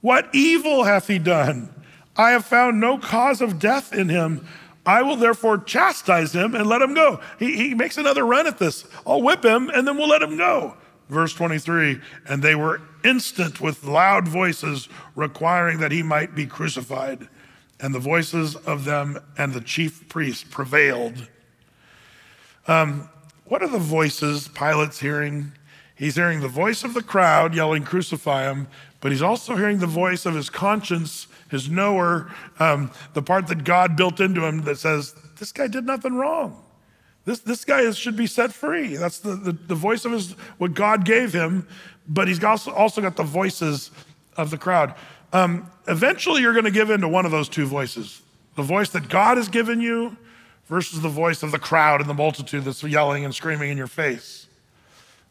What evil hath he done? I have found no cause of death in him. I will therefore chastise him and let him go. He, he makes another run at this. I'll whip him and then we'll let him go. Verse 23 And they were instant with loud voices requiring that he might be crucified. and the voices of them and the chief priests prevailed. Um, what are the voices Pilate's hearing? He's hearing the voice of the crowd yelling, Crucify him, but he's also hearing the voice of his conscience, his knower, um, the part that God built into him that says, This guy did nothing wrong. This, this guy is, should be set free. That's the, the, the, voice of his, what God gave him, but he's also, also got the voices of the crowd. Um, eventually, you're going to give in to one of those two voices the voice that God has given you versus the voice of the crowd and the multitude that's yelling and screaming in your face.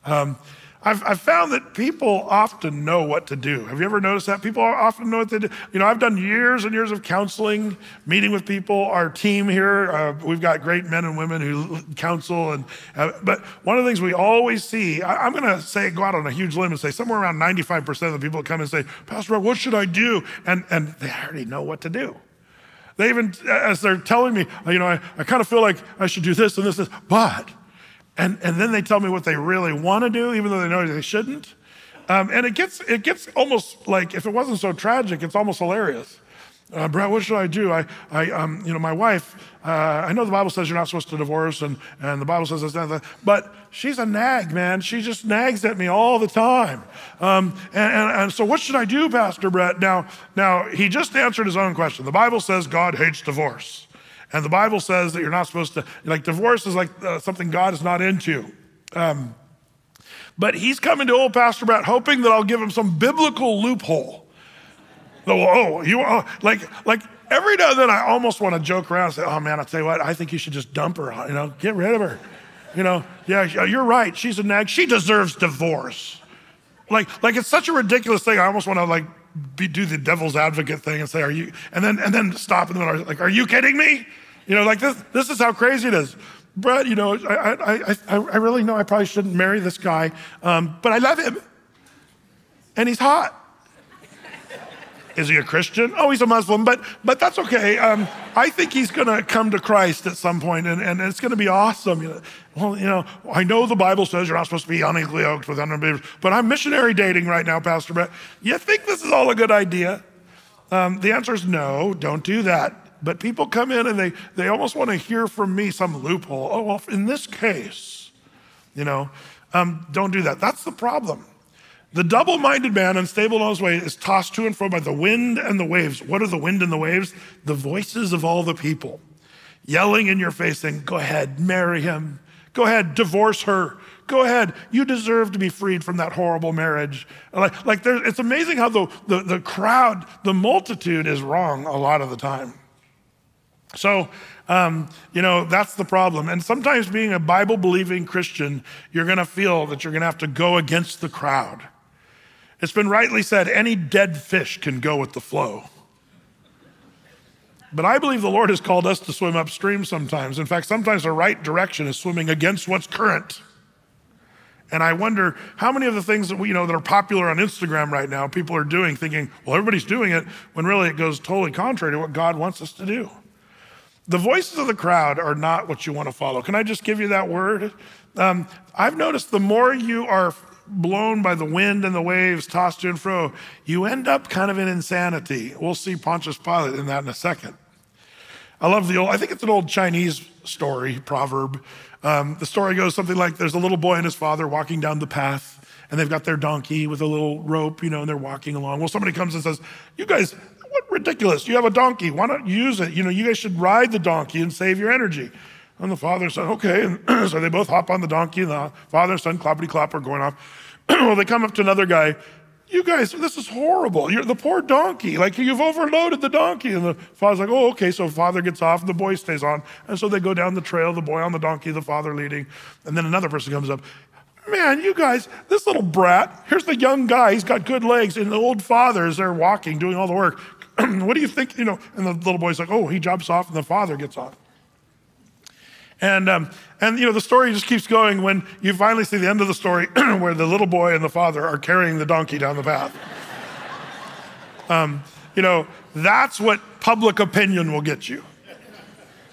Um, I've, I've, found that people often know what to do. Have you ever noticed that? People often know what to do. You know, I've done years and years of counseling, meeting with people. Our team here, uh, we've got great men and women who counsel. And uh, but one of the things we always see, I, am going to say, go out on a huge limb and say, somewhere around 95% of the people that come and say, Pastor, what should I do? And and they already know what to do. They even, as they're telling me, you know, I, I kind of feel like I should do this and this, this, but and, and then they tell me what they really want to do, even though they know they shouldn't. Um, and it gets, it gets almost like, if it wasn't so tragic, it's almost hilarious. Uh, Brett, what should I do? I, I um, you know, my wife, uh, I know the Bible says you're not supposed to divorce, and, and the Bible says this, that, that, but she's a nag, man. She just nags at me all the time. Um, and, and, and, so, what should I do, Pastor Brett? Now, now, he just answered his own question. The Bible says God hates divorce. And the Bible says that you're not supposed to, like, divorce is like uh, something God is not into. Um, but he's coming to old Pastor Brett hoping that I'll give him some biblical loophole. Oh, you, oh, like, like every now and then I almost want to joke around and say, oh man, I'll tell you what, I think you should just dump her, you know, get rid of her. You know, yeah, you're right. She's a nag. She deserves divorce. Like, like it's such a ridiculous thing. I almost want to like be, do the devil's advocate thing and say, "Are you?" and then and then stop in the middle, like, "Are you kidding me?" You know, like this. This is how crazy it is. Brett, you know, I, I, I, I really know I probably shouldn't marry this guy, um, but I love him, and he's hot. Is he a Christian? Oh, he's a Muslim, but but that's okay. Um, I think he's going to come to Christ at some point, and, and it's going to be awesome. You know, well, you know, I know the Bible says you're not supposed to be unequally yoked with unbelievers, but I'm missionary dating right now, Pastor Brett. You think this is all a good idea? Um, the answer is no. Don't do that. But people come in and they they almost want to hear from me some loophole. Oh, well, in this case, you know, um, don't do that. That's the problem. The double minded man, unstable in his way, is tossed to and fro by the wind and the waves. What are the wind and the waves? The voices of all the people yelling in your face, saying, Go ahead, marry him. Go ahead, divorce her. Go ahead. You deserve to be freed from that horrible marriage. Like, like it's amazing how the, the, the crowd, the multitude is wrong a lot of the time. So, um, you know, that's the problem. And sometimes being a Bible believing Christian, you're going to feel that you're going to have to go against the crowd. It's been rightly said any dead fish can go with the flow. But I believe the Lord has called us to swim upstream sometimes. In fact, sometimes the right direction is swimming against what's current. And I wonder how many of the things that we, you know that are popular on Instagram right now, people are doing, thinking, well, everybody's doing it, when really it goes totally contrary to what God wants us to do. The voices of the crowd are not what you want to follow. Can I just give you that word? Um, I've noticed the more you are blown by the wind and the waves, tossed to and fro, you end up kind of in insanity. We'll see Pontius Pilate in that in a second. I love the old, I think it's an old Chinese story, proverb. Um, the story goes something like there's a little boy and his father walking down the path, and they've got their donkey with a little rope, you know, and they're walking along. Well, somebody comes and says, You guys, what ridiculous. You have a donkey. Why not use it? You know, you guys should ride the donkey and save your energy. And the father said, okay. And so they both hop on the donkey, and the father and son, cloppity clop, are going off. well, they come up to another guy. You guys, this is horrible. You're the poor donkey. Like you've overloaded the donkey. And the father's like, oh, okay. So father gets off, and the boy stays on. And so they go down the trail, the boy on the donkey, the father leading. And then another person comes up. Man, you guys, this little brat, here's the young guy, he's got good legs, and the old father is there walking, doing all the work. what do you think? You know, and the little boy's like, oh, he jumps off, and the father gets on. And, um, and you know, the story just keeps going when you finally see the end of the story where the little boy and the father are carrying the donkey down the path. um, you know, that's what public opinion will get you.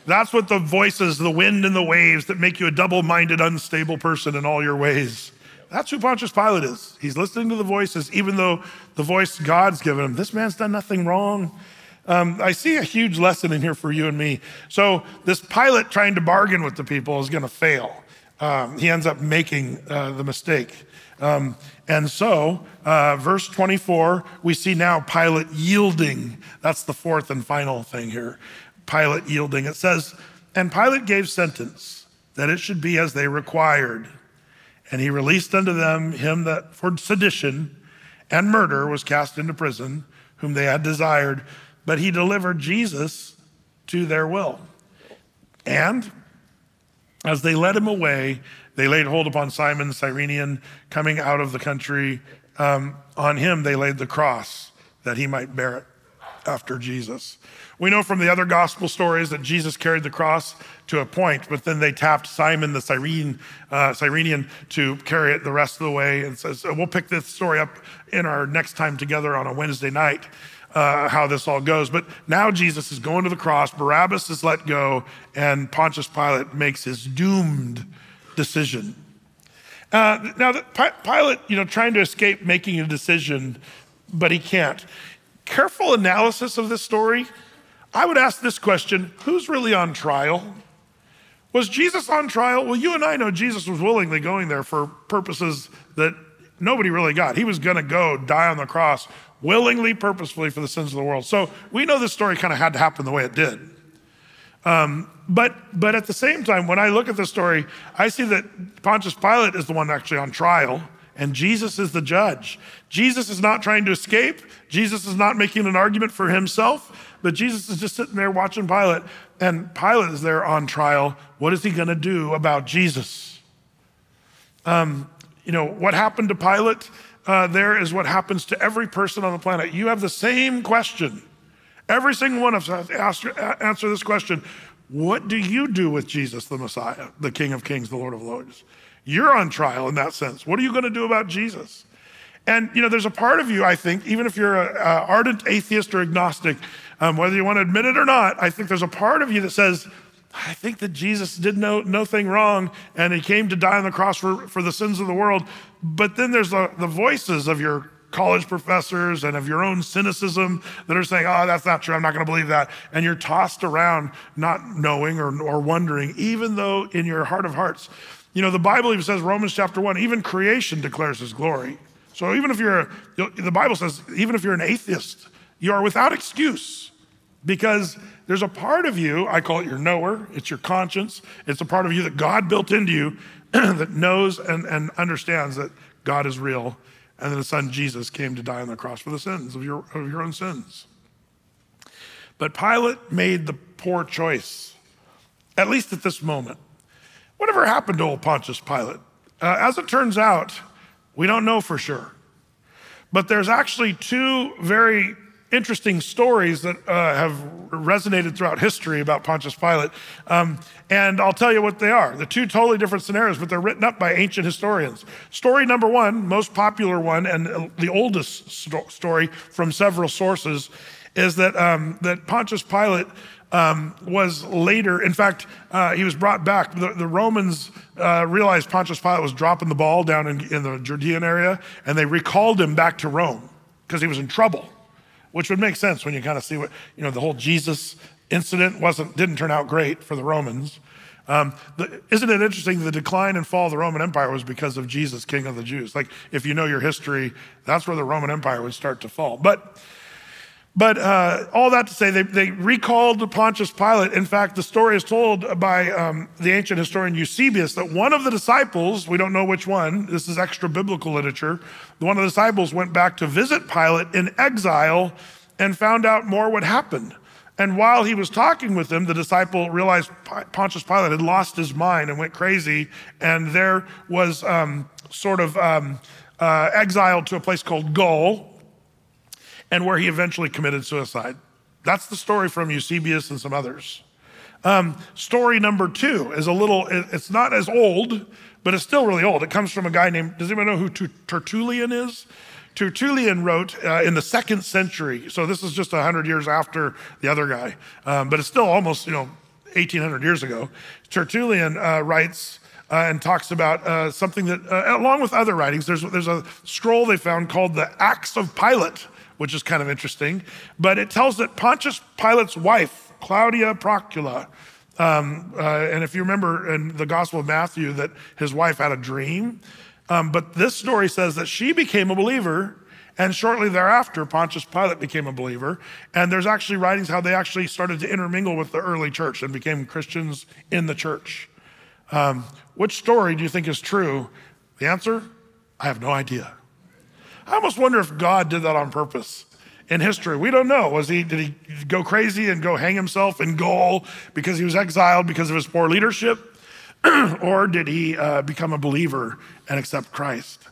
That's what the voices, the wind and the waves that make you a double minded, unstable person in all your ways. That's who Pontius Pilate is. He's listening to the voices, even though the voice God's given him. This man's done nothing wrong. um, I see a huge lesson in here for you and me. So, this Pilate trying to bargain with the people is going to fail. Um, he ends up making uh, the mistake. Um, and so, uh, verse 24, we see now Pilate yielding. That's the fourth and final thing here. Pilate yielding. It says, And Pilate gave sentence that it should be as they required. And he released unto them him that for sedition and murder was cast into prison, whom they had desired, but he delivered Jesus to their will. And as they led him away, they laid hold upon Simon the Cyrenian coming out of the country. Um, on him they laid the cross that he might bear it after Jesus. We know from the other gospel stories that Jesus carried the cross to a point, but then they tapped Simon the Cyrene, uh, Cyrenian to carry it the rest of the way. And says, we'll pick this story up in our next time together on a Wednesday night. Uh, how this all goes. But now Jesus is going to the cross, Barabbas is let go, and Pontius Pilate makes his doomed decision. Uh, now, Pilate, you know, trying to escape making a decision, but he can't. Careful analysis of this story, I would ask this question who's really on trial? Was Jesus on trial? Well, you and I know Jesus was willingly going there for purposes that nobody really got. He was going to go die on the cross willingly, purposefully for the sins of the world. So we know this story kind of had to happen the way it did. Um, but, but at the same time, when I look at the story, I see that Pontius Pilate is the one actually on trial, and Jesus is the judge. Jesus is not trying to escape. Jesus is not making an argument for himself, but Jesus is just sitting there watching Pilate, and Pilate is there on trial. What is he going to do about Jesus? Um, you know, what happened to Pilate uh, there is what happens to every person on the planet. You have the same question. Every single one of us has to answer this question What do you do with Jesus, the Messiah, the King of Kings, the Lord of Lords? You're on trial in that sense. What are you going to do about Jesus? And, you know, there's a part of you, I think, even if you're an ardent atheist or agnostic, um, whether you want to admit it or not, I think there's a part of you that says, I think that Jesus did no, nothing wrong and he came to die on the cross for, for the sins of the world. But then there's the, the voices of your college professors and of your own cynicism that are saying, oh, that's not true. I'm not going to believe that. And you're tossed around not knowing or, or wondering, even though in your heart of hearts, you know, the Bible even says, Romans chapter one, even creation declares his glory. So even if you're, the Bible says, even if you're an atheist, you are without excuse because there's a part of you, I call it your knower, it's your conscience, it's a part of you that God built into you that knows and, and understands that God is real and that the son Jesus came to die on the cross for the sins of your, of your own sins. But Pilate made the poor choice, at least at this moment. Whatever happened to old Pontius Pilate? Uh, as it turns out, we don't know for sure. But there's actually two very interesting stories that uh, have resonated throughout history about Pontius Pilate. Um, and I'll tell you what they are. The two totally different scenarios, but they're written up by ancient historians. Story number one, most popular one, and the oldest sto- story from several sources, is that, um, that Pontius Pilate. Um, was later, in fact, uh, he was brought back. The, the Romans uh, realized Pontius Pilate was dropping the ball down in, in the Judean area, and they recalled him back to Rome because he was in trouble which would make sense when you kind of see what, you know, the whole Jesus incident wasn't, didn't turn out great for the Romans. Um, the, isn't it interesting? The decline and fall of the Roman Empire was because of Jesus, King of the Jews. Like, if you know your history, that's where the Roman Empire would start to fall. But but uh, all that to say, they, they recalled Pontius Pilate. In fact, the story is told by um, the ancient historian Eusebius that one of the disciples, we don't know which one, this is extra biblical literature, one of the disciples went back to visit Pilate in exile and found out more what happened. And while he was talking with him, the disciple realized Pontius Pilate had lost his mind and went crazy, and there was um, sort of um, uh, exiled to a place called Gaul, and where he eventually committed suicide. That's the story from Eusebius and some others. Um, story number two is a little, it's not as old, but it's still really old. It comes from a guy named, does anyone know who Tertullian is? Tertullian wrote uh, in the second century, so this is just 100 years after the other guy, um, but it's still almost, you know, 1800 years ago. Tertullian uh, writes uh, and talks about uh, something that, uh, along with other writings, there's, there's a scroll they found called the Acts of Pilate which is kind of interesting. But it tells that Pontius Pilate's wife, Claudia Procula, um, uh, and if you remember in the Gospel of Matthew, that his wife had a dream. Um, but this story says that she became a believer, and shortly thereafter, Pontius Pilate became a believer. And there's actually writings how they actually started to intermingle with the early church and became Christians in the church. Um, which story do you think is true? The answer I have no idea. I almost wonder if God did that on purpose in history. We don't know. Was he did he go crazy and go hang himself in Gaul because he was exiled because of his poor leadership, or did he uh, become a believer and accept Christ?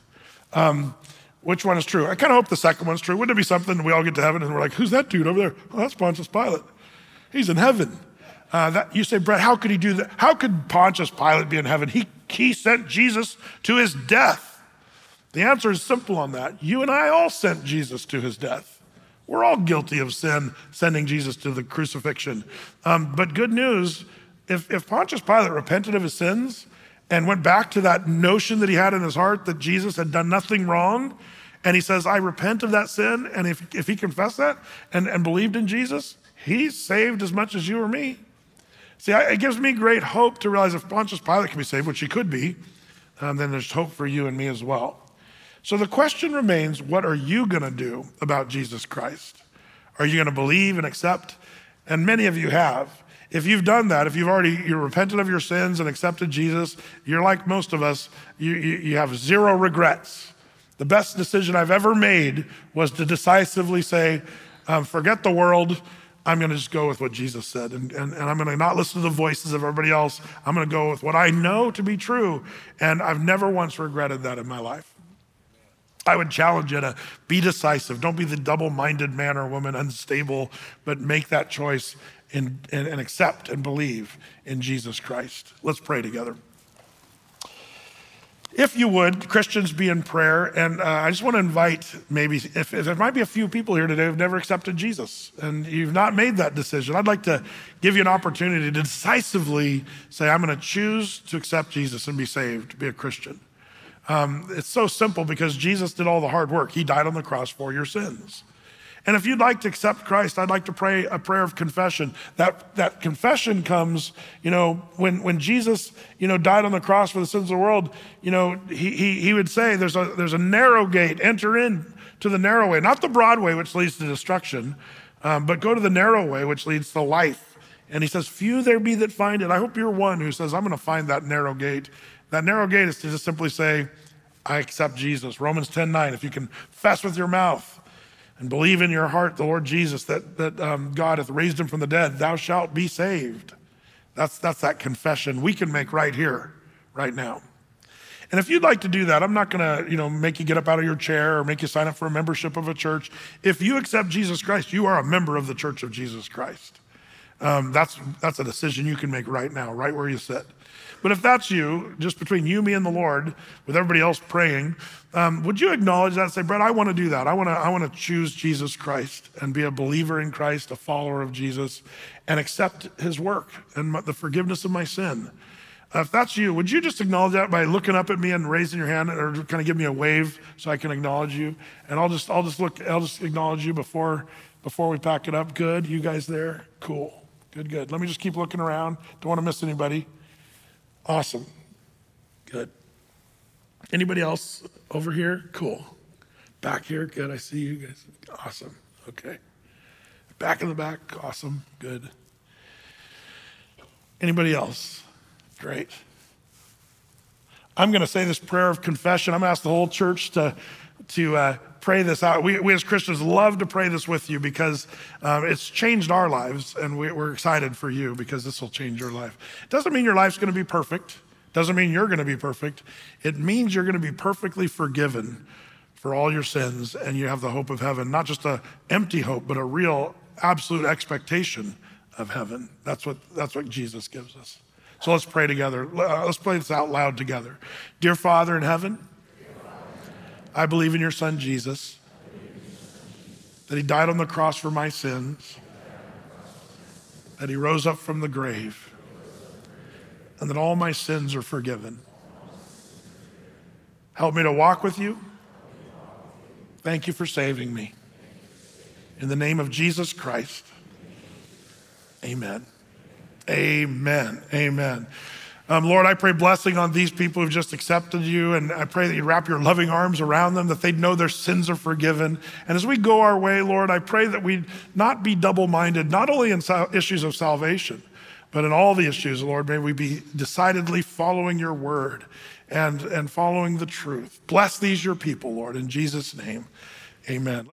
Um, which one is true? I kind of hope the second one's true. Wouldn't it be something we all get to heaven and we're like, "Who's that dude over there?" Oh, that's Pontius Pilate. He's in heaven. Uh, that, you say, Brett, how could he do that? How could Pontius Pilate be in heaven? He, he sent Jesus to his death. The answer is simple on that. You and I all sent Jesus to his death. We're all guilty of sin, sending Jesus to the crucifixion. Um, but good news if, if Pontius Pilate repented of his sins and went back to that notion that he had in his heart that Jesus had done nothing wrong, and he says, I repent of that sin, and if, if he confessed that and, and believed in Jesus, he's saved as much as you or me. See, it gives me great hope to realize if Pontius Pilate can be saved, which he could be, um, then there's hope for you and me as well. So the question remains what are you going to do about Jesus Christ? Are you going to believe and accept? And many of you have. If you've done that, if you've already you're repented of your sins and accepted Jesus, you're like most of us, you, you, you have zero regrets. The best decision I've ever made was to decisively say, um, forget the world. I'm going to just go with what Jesus said. And, and, and I'm going to not listen to the voices of everybody else. I'm going to go with what I know to be true. And I've never once regretted that in my life. I would challenge you to be decisive. Don't be the double minded man or woman, unstable, but make that choice and, and, and accept and believe in Jesus Christ. Let's pray together. If you would, Christians be in prayer. And uh, I just want to invite maybe, if, if, there might be a few people here today who've never accepted Jesus and you've not made that decision, I'd like to give you an opportunity to decisively say, I'm going to choose to accept Jesus and be saved, be a Christian. Um, it's so simple because Jesus did all the hard work. He died on the cross for your sins. And if you'd like to accept Christ, I'd like to pray a prayer of confession. That, that confession comes, you know, when, when Jesus, you know, died on the cross for the sins of the world, you know, he, he, he would say, there's a, there's a narrow gate, enter in to the narrow way, not the broad way, which leads to destruction, um, but go to the narrow way, which leads to life. And he says, few there be that find it. I hope you're one who says, I'm going to find that narrow gate that narrow gate is to just simply say, I accept Jesus. Romans 10 9. If you can confess with your mouth and believe in your heart the Lord Jesus that, that um, God hath raised him from the dead, thou shalt be saved. That's, that's that confession we can make right here, right now. And if you'd like to do that, I'm not going to, you know, make you get up out of your chair or make you sign up for a membership of a church. If you accept Jesus Christ, you are a member of the Church of Jesus Christ. Um, that's that's a decision you can make right now, right where you sit. But if that's you, just between you, me, and the Lord, with everybody else praying, um, would you acknowledge that say, Brett, I want to do that. I want to, I want to choose Jesus Christ and be a believer in Christ, a follower of Jesus, and accept his work and the forgiveness of my sin. Uh, if that's you, would you just acknowledge that by looking up at me and raising your hand or kind of give me a wave so I can acknowledge you? And I'll just, I'll just look, I'll just acknowledge you before, before we pack it up. Good. You guys there? Cool. Good, good. Let me just keep looking around. Don't want to miss anybody. Awesome. Good. Anybody else over here? Cool. Back here? Good. I see you guys. Awesome. Okay. Back in the back? Awesome. Good. Anybody else? Great. I'm going to say this prayer of confession. I'm going to ask the whole church to, to uh, pray this out. We, we as Christians love to pray this with you because um, it's changed our lives, and we, we're excited for you because this will change your life. It doesn't mean your life's going to be perfect. Doesn't mean you're going to be perfect. It means you're going to be perfectly forgiven for all your sins, and you have the hope of heaven. Not just a empty hope, but a real, absolute expectation of heaven. That's what that's what Jesus gives us. So let's pray together. Uh, let's play this out loud together. Dear Father in heaven. I believe in your son Jesus, that he died on the cross for my sins, that he rose up from the grave, and that all my sins are forgiven. Help me to walk with you. Thank you for saving me. In the name of Jesus Christ. Amen. Amen. Amen. Um, Lord, I pray blessing on these people who've just accepted you, and I pray that you wrap your loving arms around them, that they'd know their sins are forgiven. And as we go our way, Lord, I pray that we not be double minded, not only in issues of salvation, but in all the issues, Lord, may we be decidedly following your word and, and following the truth. Bless these, your people, Lord, in Jesus' name. Amen.